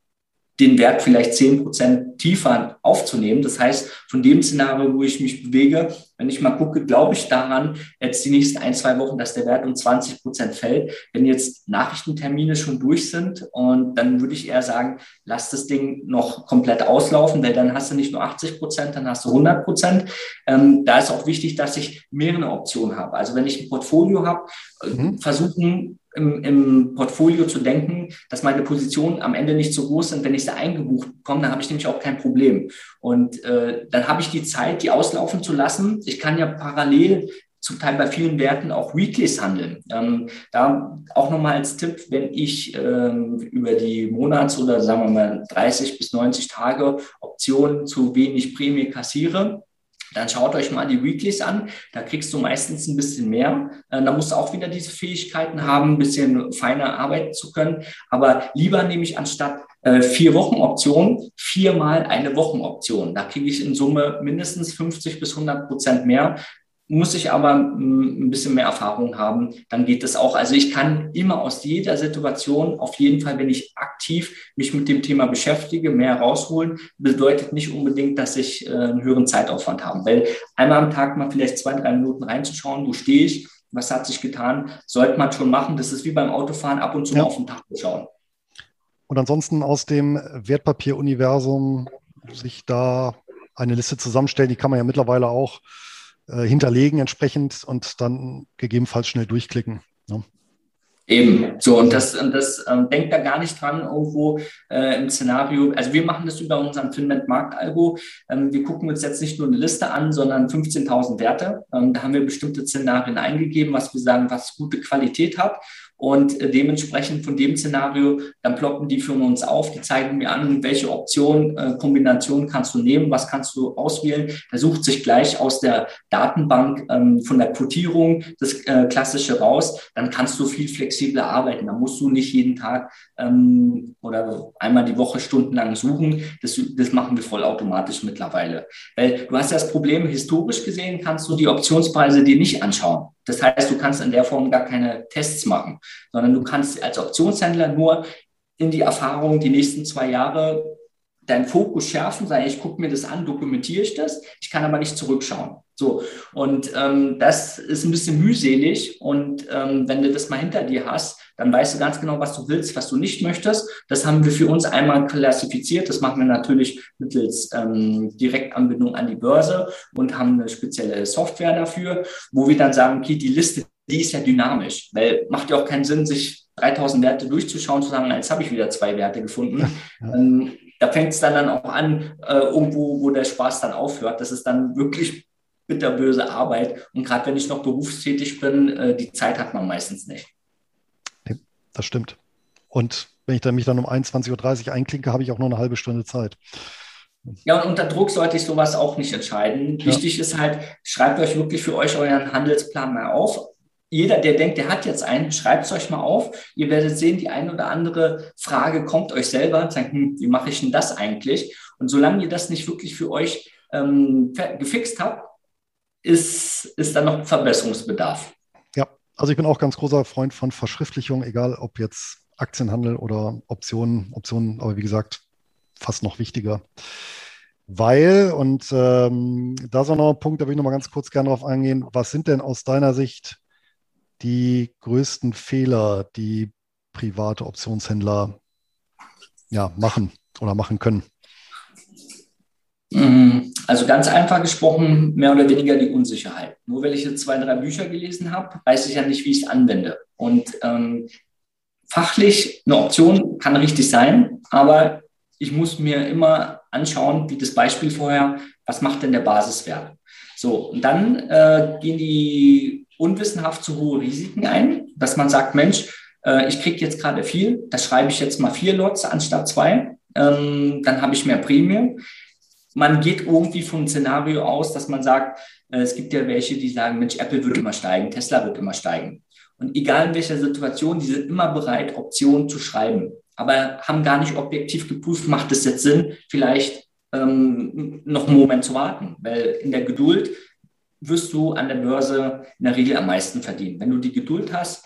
den Wert vielleicht zehn Prozent tiefer aufzunehmen. Das heißt, von dem Szenario, wo ich mich bewege, wenn ich mal gucke, glaube ich daran, jetzt die nächsten ein, zwei Wochen, dass der Wert um 20 Prozent fällt. Wenn jetzt Nachrichtentermine schon durch sind und dann würde ich eher sagen, lass das Ding noch komplett auslaufen, weil dann hast du nicht nur 80 Prozent, dann hast du 100 Prozent. Ähm, da ist auch wichtig, dass ich mehrere Optionen habe. Also wenn ich ein Portfolio habe, mhm. versuchen, im, im Portfolio zu denken, dass meine Positionen am Ende nicht so groß sind. Wenn ich sie eingebucht bekomme, dann habe ich nämlich auch kein Problem. Und äh, dann habe ich die Zeit, die auslaufen zu lassen. Ich kann ja parallel zum Teil bei vielen Werten auch Weeklies handeln. Ähm, da auch nochmal als Tipp, wenn ich ähm, über die Monats- oder sagen wir mal 30 bis 90 Tage Optionen zu wenig Prämie kassiere, dann schaut euch mal die Weeklies an. Da kriegst du meistens ein bisschen mehr. Äh, da musst du auch wieder diese Fähigkeiten haben, ein bisschen feiner arbeiten zu können. Aber lieber nehme ich anstatt äh, vier Wochen Option viermal eine Wochenoption. Da kriege ich in Summe mindestens 50 bis 100 Prozent mehr muss ich aber mm, ein bisschen mehr Erfahrung haben, dann geht das auch. Also ich kann immer aus jeder Situation, auf jeden Fall, wenn ich aktiv mich mit dem Thema beschäftige, mehr rausholen. Bedeutet nicht unbedingt, dass ich äh, einen höheren Zeitaufwand habe. Weil einmal am Tag mal vielleicht zwei, drei Minuten reinzuschauen, wo stehe ich, was hat sich getan, sollte man schon machen. Das ist wie beim Autofahren, ab und zu ja. mal auf den Tag schauen. Und ansonsten aus dem Wertpapieruniversum sich da eine Liste zusammenstellen, die kann man ja mittlerweile auch äh, hinterlegen entsprechend und dann gegebenenfalls schnell durchklicken. Ne? Eben, so und das, und das ähm, denkt da gar nicht dran irgendwo äh, im Szenario. Also wir machen das über unseren Finment Marktalgo. Ähm, wir gucken uns jetzt nicht nur eine Liste an, sondern 15.000 Werte. Ähm, da haben wir bestimmte Szenarien eingegeben, was wir sagen, was gute Qualität hat und äh, dementsprechend von dem Szenario, dann ploppen die für uns auf, die zeigen mir an, welche Option, äh, Kombination kannst du nehmen, was kannst du auswählen. Da sucht sich gleich aus der Datenbank ähm, von der Quotierung das äh, Klassische raus. Dann kannst du viel flexibler arbeiten. Da musst du nicht jeden Tag ähm, oder einmal die Woche stundenlang suchen. Das, das machen wir vollautomatisch mittlerweile. Weil du hast ja das Problem, historisch gesehen kannst du die Optionspreise dir nicht anschauen. Das heißt, du kannst in der Form gar keine Tests machen, sondern du kannst als Optionshändler nur in die Erfahrung die nächsten zwei Jahre deinen Fokus schärfen, sagen, ich gucke mir das an, dokumentiere ich das, ich kann aber nicht zurückschauen. So, und ähm, das ist ein bisschen mühselig. Und ähm, wenn du das mal hinter dir hast, dann weißt du ganz genau, was du willst, was du nicht möchtest. Das haben wir für uns einmal klassifiziert. Das machen wir natürlich mittels ähm, Direktanbindung an die Börse und haben eine spezielle Software dafür, wo wir dann sagen, okay, die Liste, die ist ja dynamisch, weil macht ja auch keinen Sinn, sich 3000 Werte durchzuschauen, zu sagen, jetzt habe ich wieder zwei Werte gefunden. Ja. Ähm, da fängt es dann, dann auch an, äh, irgendwo, wo der Spaß dann aufhört. Das ist dann wirklich bitterböse Arbeit. Und gerade wenn ich noch berufstätig bin, äh, die Zeit hat man meistens nicht. Das stimmt. Und wenn ich dann mich dann um 21.30 Uhr einklinke, habe ich auch nur eine halbe Stunde Zeit. Ja, und unter Druck sollte ich sowas auch nicht entscheiden. Ja. Wichtig ist halt, schreibt euch wirklich für euch euren Handelsplan mal auf. Jeder, der denkt, der hat jetzt einen, schreibt es euch mal auf. Ihr werdet sehen, die eine oder andere Frage kommt euch selber. Sagt, hm, wie mache ich denn das eigentlich? Und solange ihr das nicht wirklich für euch ähm, gefixt habt, ist, ist da noch Verbesserungsbedarf. Also ich bin auch ganz großer Freund von Verschriftlichung, egal ob jetzt Aktienhandel oder Optionen, Optionen, aber wie gesagt, fast noch wichtiger. Weil, und ähm, da ist auch noch ein Punkt, da will ich noch mal ganz kurz gerne drauf eingehen, was sind denn aus deiner Sicht die größten Fehler, die private Optionshändler ja, machen oder machen können? Mhm. Also ganz einfach gesprochen, mehr oder weniger die Unsicherheit. Nur weil ich jetzt zwei, drei Bücher gelesen habe, weiß ich ja nicht, wie ich es anwende. Und ähm, fachlich eine Option kann richtig sein, aber ich muss mir immer anschauen, wie das Beispiel vorher, was macht denn der Basiswert? So, und dann äh, gehen die unwissenhaft zu hohe Risiken ein, dass man sagt, Mensch, äh, ich kriege jetzt gerade viel, da schreibe ich jetzt mal vier Lots anstatt zwei, ähm, dann habe ich mehr Prämie man geht irgendwie vom Szenario aus, dass man sagt, äh, es gibt ja welche, die sagen, Mensch, Apple wird immer steigen, Tesla wird immer steigen. Und egal in welcher Situation, die sind immer bereit, Optionen zu schreiben, aber haben gar nicht objektiv geprüft, macht es jetzt Sinn, vielleicht ähm, noch einen Moment zu warten, weil in der Geduld wirst du an der Börse in der Regel am meisten verdienen. Wenn du die Geduld hast,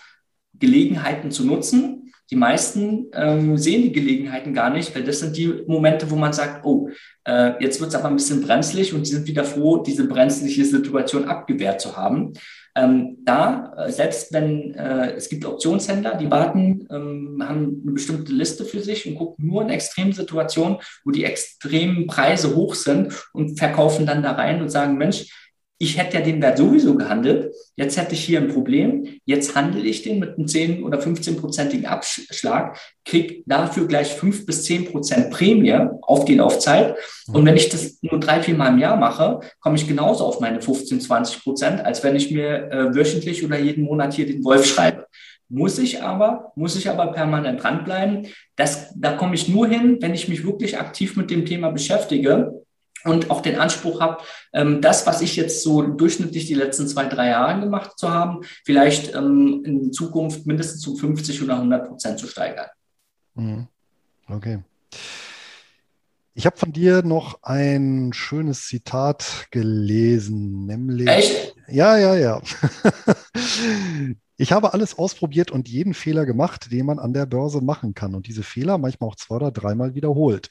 Gelegenheiten zu nutzen, die meisten ähm, sehen die Gelegenheiten gar nicht, weil das sind die Momente, wo man sagt, oh, äh, jetzt wird es aber ein bisschen brenzlig und sie sind wieder froh, diese brenzliche Situation abgewehrt zu haben. Ähm, da, äh, selbst wenn äh, es gibt Optionshändler, die warten, ähm, haben eine bestimmte Liste für sich und gucken nur in extremen Situationen, wo die extremen Preise hoch sind und verkaufen dann da rein und sagen, Mensch, ich hätte ja den Wert sowieso gehandelt. Jetzt hätte ich hier ein Problem. Jetzt handle ich den mit einem 10 oder 15-prozentigen Abschlag, kriege dafür gleich 5 bis 10 Prozent Prämie auf die Laufzeit. Und wenn ich das nur drei, vier Mal im Jahr mache, komme ich genauso auf meine 15, 20 Prozent, als wenn ich mir äh, wöchentlich oder jeden Monat hier den Wolf schreibe. Muss ich aber, muss ich aber permanent dranbleiben. Das, da komme ich nur hin, wenn ich mich wirklich aktiv mit dem Thema beschäftige und auch den Anspruch habe, ähm, das, was ich jetzt so durchschnittlich die letzten zwei, drei Jahre gemacht zu haben, vielleicht ähm, in Zukunft mindestens zu 50 oder 100 Prozent zu steigern. Mhm. Okay. Ich habe von dir noch ein schönes Zitat gelesen, nämlich. Echt? Ja, ja, ja. Ich habe alles ausprobiert und jeden Fehler gemacht, den man an der Börse machen kann und diese Fehler manchmal auch zwei oder dreimal wiederholt.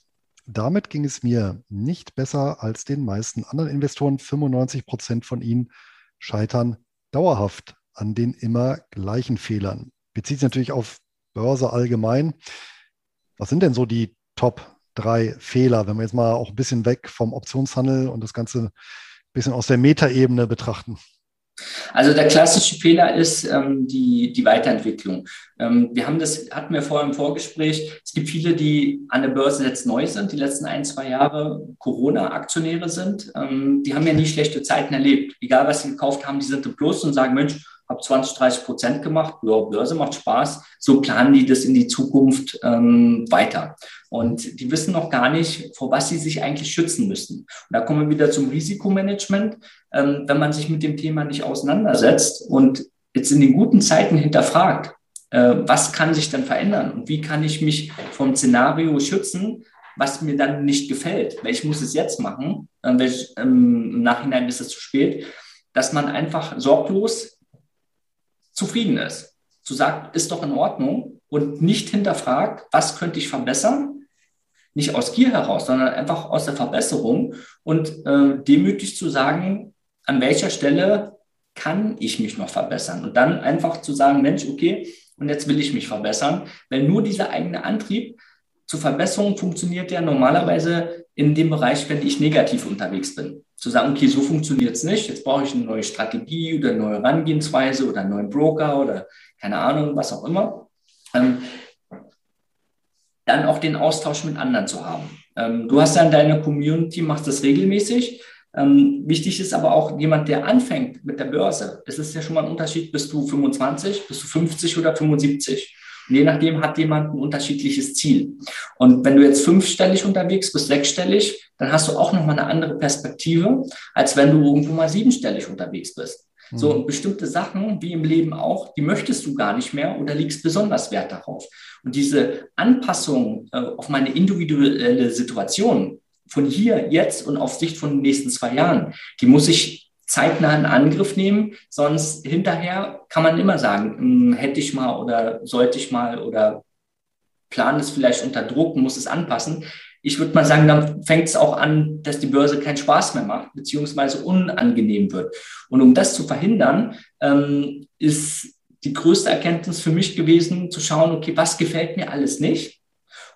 Damit ging es mir nicht besser als den meisten anderen Investoren. 95 Prozent von ihnen scheitern dauerhaft an den immer gleichen Fehlern. Bezieht sich natürlich auf Börse allgemein. Was sind denn so die Top drei Fehler, wenn wir jetzt mal auch ein bisschen weg vom Optionshandel und das Ganze ein bisschen aus der Metaebene betrachten? Also der klassische Fehler ist ähm, die, die Weiterentwicklung. Ähm, wir haben das, hatten wir vorher im Vorgespräch, es gibt viele, die an der Börse jetzt neu sind, die letzten ein, zwei Jahre Corona-Aktionäre sind. Ähm, die haben ja nie schlechte Zeiten erlebt. Egal, was sie gekauft haben, die sind im Plus und sagen, Mensch, habe 20, 30 Prozent gemacht, ja, Börse macht Spaß. So planen die das in die Zukunft ähm, weiter. Und die wissen noch gar nicht, vor was sie sich eigentlich schützen müssen. Und da kommen wir wieder zum Risikomanagement. Ähm, wenn man sich mit dem Thema nicht auseinandersetzt und jetzt in den guten Zeiten hinterfragt, äh, was kann sich dann verändern und wie kann ich mich vom Szenario schützen, was mir dann nicht gefällt, weil ich muss es jetzt machen, äh, welch, ähm, im Nachhinein ist es zu spät, dass man einfach sorglos zufrieden ist. Zu sagen, ist doch in Ordnung und nicht hinterfragt, was könnte ich verbessern? Nicht aus Gier heraus, sondern einfach aus der Verbesserung und äh, demütig zu sagen, an welcher Stelle kann ich mich noch verbessern? Und dann einfach zu sagen, Mensch, okay, und jetzt will ich mich verbessern, weil nur dieser eigene Antrieb zur Verbesserung funktioniert ja normalerweise in dem Bereich, wenn ich negativ unterwegs bin. Zu sagen, okay, so funktioniert es nicht, jetzt brauche ich eine neue Strategie oder eine neue Herangehensweise oder einen neuen Broker oder keine Ahnung, was auch immer. Ähm, dann auch den Austausch mit anderen zu haben. Ähm, du hast ja in deiner Community, machst das regelmäßig. Ähm, wichtig ist aber auch jemand, der anfängt mit der Börse. Es ist ja schon mal ein Unterschied, bist du 25, bist du 50 oder 75. Je nachdem hat jemand ein unterschiedliches Ziel. Und wenn du jetzt fünfstellig unterwegs bist, sechsstellig, dann hast du auch nochmal eine andere Perspektive, als wenn du irgendwo mal siebenstellig unterwegs bist. So, und mhm. bestimmte Sachen, wie im Leben auch, die möchtest du gar nicht mehr oder legst besonders Wert darauf. Und diese Anpassung äh, auf meine individuelle Situation von hier, jetzt und auf Sicht von den nächsten zwei Jahren, die muss ich zeitnah in Angriff nehmen, sonst hinterher kann man immer sagen, hm, hätte ich mal oder sollte ich mal oder plan es vielleicht unter Druck, muss es anpassen. Ich würde mal sagen, dann fängt es auch an, dass die Börse keinen Spaß mehr macht, beziehungsweise unangenehm wird. Und um das zu verhindern, ähm, ist die größte Erkenntnis für mich gewesen, zu schauen, okay, was gefällt mir alles nicht?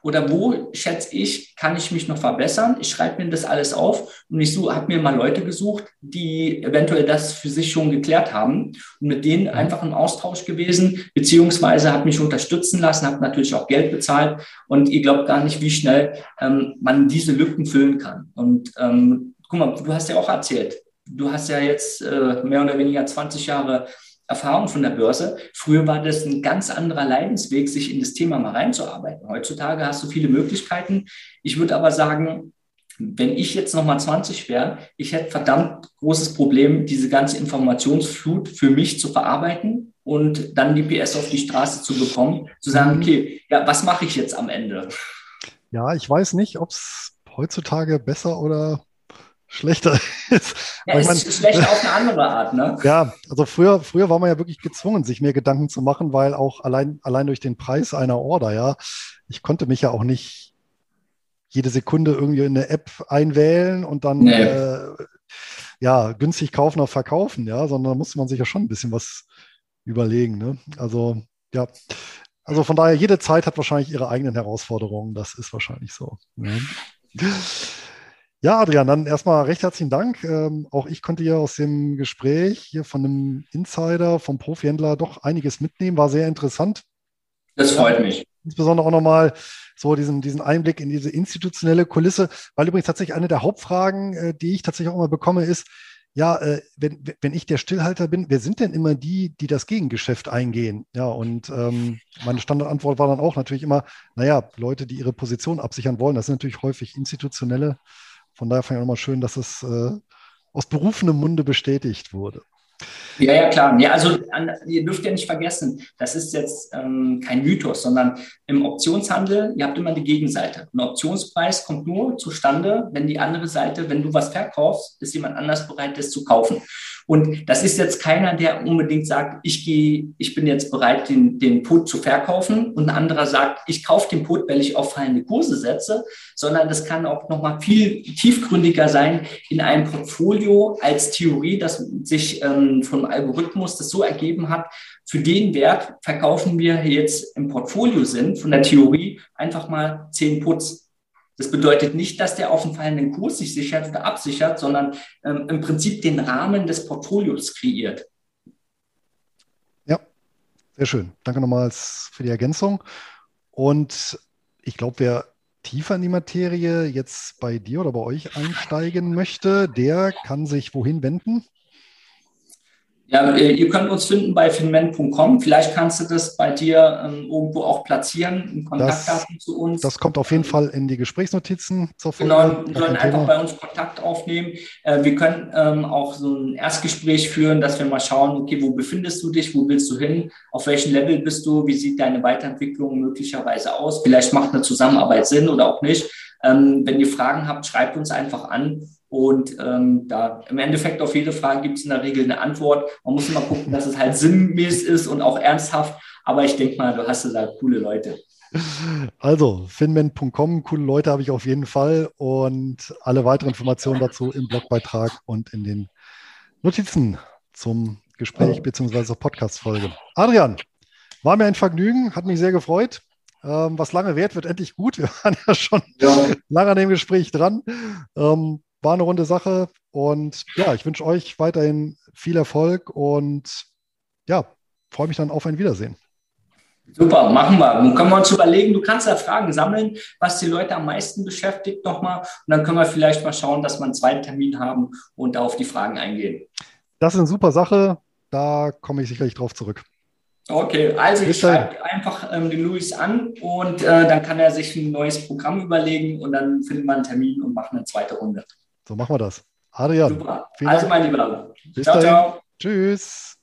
Oder wo, schätze ich, kann ich mich noch verbessern? Ich schreibe mir das alles auf und ich so, habe mir mal Leute gesucht, die eventuell das für sich schon geklärt haben und mit denen einfach im Austausch gewesen, beziehungsweise habe mich unterstützen lassen, habe natürlich auch Geld bezahlt und ihr glaubt gar nicht, wie schnell ähm, man diese Lücken füllen kann. Und ähm, guck mal, du hast ja auch erzählt, du hast ja jetzt äh, mehr oder weniger 20 Jahre Erfahrung von der Börse. Früher war das ein ganz anderer Leidensweg, sich in das Thema mal reinzuarbeiten. Heutzutage hast du viele Möglichkeiten. Ich würde aber sagen, wenn ich jetzt nochmal 20 wäre, ich hätte verdammt großes Problem, diese ganze Informationsflut für mich zu verarbeiten und dann die PS auf die Straße zu bekommen, zu sagen, mhm. okay, ja, was mache ich jetzt am Ende? Ja, ich weiß nicht, ob es heutzutage besser oder schlechter ist. Ja, ist schlechter auf eine andere Art, ne? Ja, also früher, früher war man ja wirklich gezwungen, sich mehr Gedanken zu machen, weil auch allein, allein durch den Preis einer Order, ja, ich konnte mich ja auch nicht jede Sekunde irgendwie in eine App einwählen und dann nee. äh, ja, günstig kaufen oder verkaufen, ja, sondern da musste man sich ja schon ein bisschen was überlegen. Ne? Also, ja. Also von daher, jede Zeit hat wahrscheinlich ihre eigenen Herausforderungen. Das ist wahrscheinlich so. Ne? Ja, Adrian, dann erstmal recht herzlichen Dank. Ähm, auch ich konnte hier aus dem Gespräch hier von einem Insider, vom Profihändler doch einiges mitnehmen. War sehr interessant. Das freut mich. Insbesondere auch nochmal so diesen, diesen Einblick in diese institutionelle Kulisse, weil übrigens tatsächlich eine der Hauptfragen, äh, die ich tatsächlich auch immer bekomme, ist, ja, äh, wenn, wenn ich der Stillhalter bin, wer sind denn immer die, die das Gegengeschäft eingehen? Ja, und ähm, meine Standardantwort war dann auch natürlich immer, naja, Leute, die ihre Position absichern wollen, das sind natürlich häufig institutionelle. Von daher fand ich auch nochmal schön, dass es äh, aus berufenem Munde bestätigt wurde. Ja, ja, klar. Ja, also an, ihr dürft ja nicht vergessen, das ist jetzt ähm, kein Mythos, sondern im Optionshandel, ihr habt immer die Gegenseite. Ein Optionspreis kommt nur zustande, wenn die andere Seite, wenn du was verkaufst, ist jemand anders bereit, das zu kaufen. Und das ist jetzt keiner, der unbedingt sagt, ich gehe, ich bin jetzt bereit, den, den Put zu verkaufen. Und ein anderer sagt, ich kaufe den Put, weil ich auf fallende Kurse setze, sondern das kann auch nochmal viel tiefgründiger sein in einem Portfolio als Theorie, dass sich ähm, vom Algorithmus das so ergeben hat, für den Wert verkaufen wir jetzt im Portfolio sind, von der Theorie einfach mal zehn Puts das bedeutet nicht, dass der auf dem fallenden Kurs sich sichert oder absichert, sondern ähm, im Prinzip den Rahmen des Portfolios kreiert. Ja, sehr schön. Danke nochmals für die Ergänzung. Und ich glaube, wer tiefer in die Materie jetzt bei dir oder bei euch einsteigen möchte, der kann sich wohin wenden? Ja, äh, ihr könnt uns finden bei finment.com. Vielleicht kannst du das bei dir ähm, irgendwo auch platzieren, Kontaktdaten das, zu uns. Das kommt auf jeden Fall in die Gesprächsnotizen zur Folge. Genau, wir sollen einfach bei uns Kontakt aufnehmen. Äh, wir können ähm, auch so ein Erstgespräch führen, dass wir mal schauen, okay, wo befindest du dich, wo willst du hin, auf welchem Level bist du, wie sieht deine Weiterentwicklung möglicherweise aus. Vielleicht macht eine Zusammenarbeit Sinn oder auch nicht. Ähm, wenn ihr Fragen habt, schreibt uns einfach an und ähm, da im Endeffekt auf jede Frage gibt es in der Regel eine Antwort. Man muss immer gucken, dass es halt sinnmäßig ist und auch ernsthaft. Aber ich denke mal, du hast da coole Leute. Also, finman.com, coole Leute habe ich auf jeden Fall. Und alle weiteren Informationen dazu im Blogbeitrag und in den Notizen zum Gespräch bzw. Podcast-Folge. Adrian, war mir ein Vergnügen, hat mich sehr gefreut. Ähm, was lange währt, wird endlich gut. Wir waren ja schon ja. lange an dem Gespräch dran. Ähm, war eine runde Sache und ja, ich wünsche euch weiterhin viel Erfolg und ja, freue mich dann auf ein Wiedersehen. Super, machen wir. Dann können wir uns überlegen, du kannst ja Fragen sammeln, was die Leute am meisten beschäftigt nochmal. Und dann können wir vielleicht mal schauen, dass wir einen zweiten Termin haben und da auf die Fragen eingehen. Das ist eine super Sache. Da komme ich sicherlich drauf zurück. Okay, also ich schreibe einfach ähm, den Luis an und äh, dann kann er sich ein neues Programm überlegen und dann finden wir einen Termin und machen eine zweite Runde. So machen wir das. Adrian. Super. Also, mein Lieber. Bis ciao, dahin. ciao. Tschüss.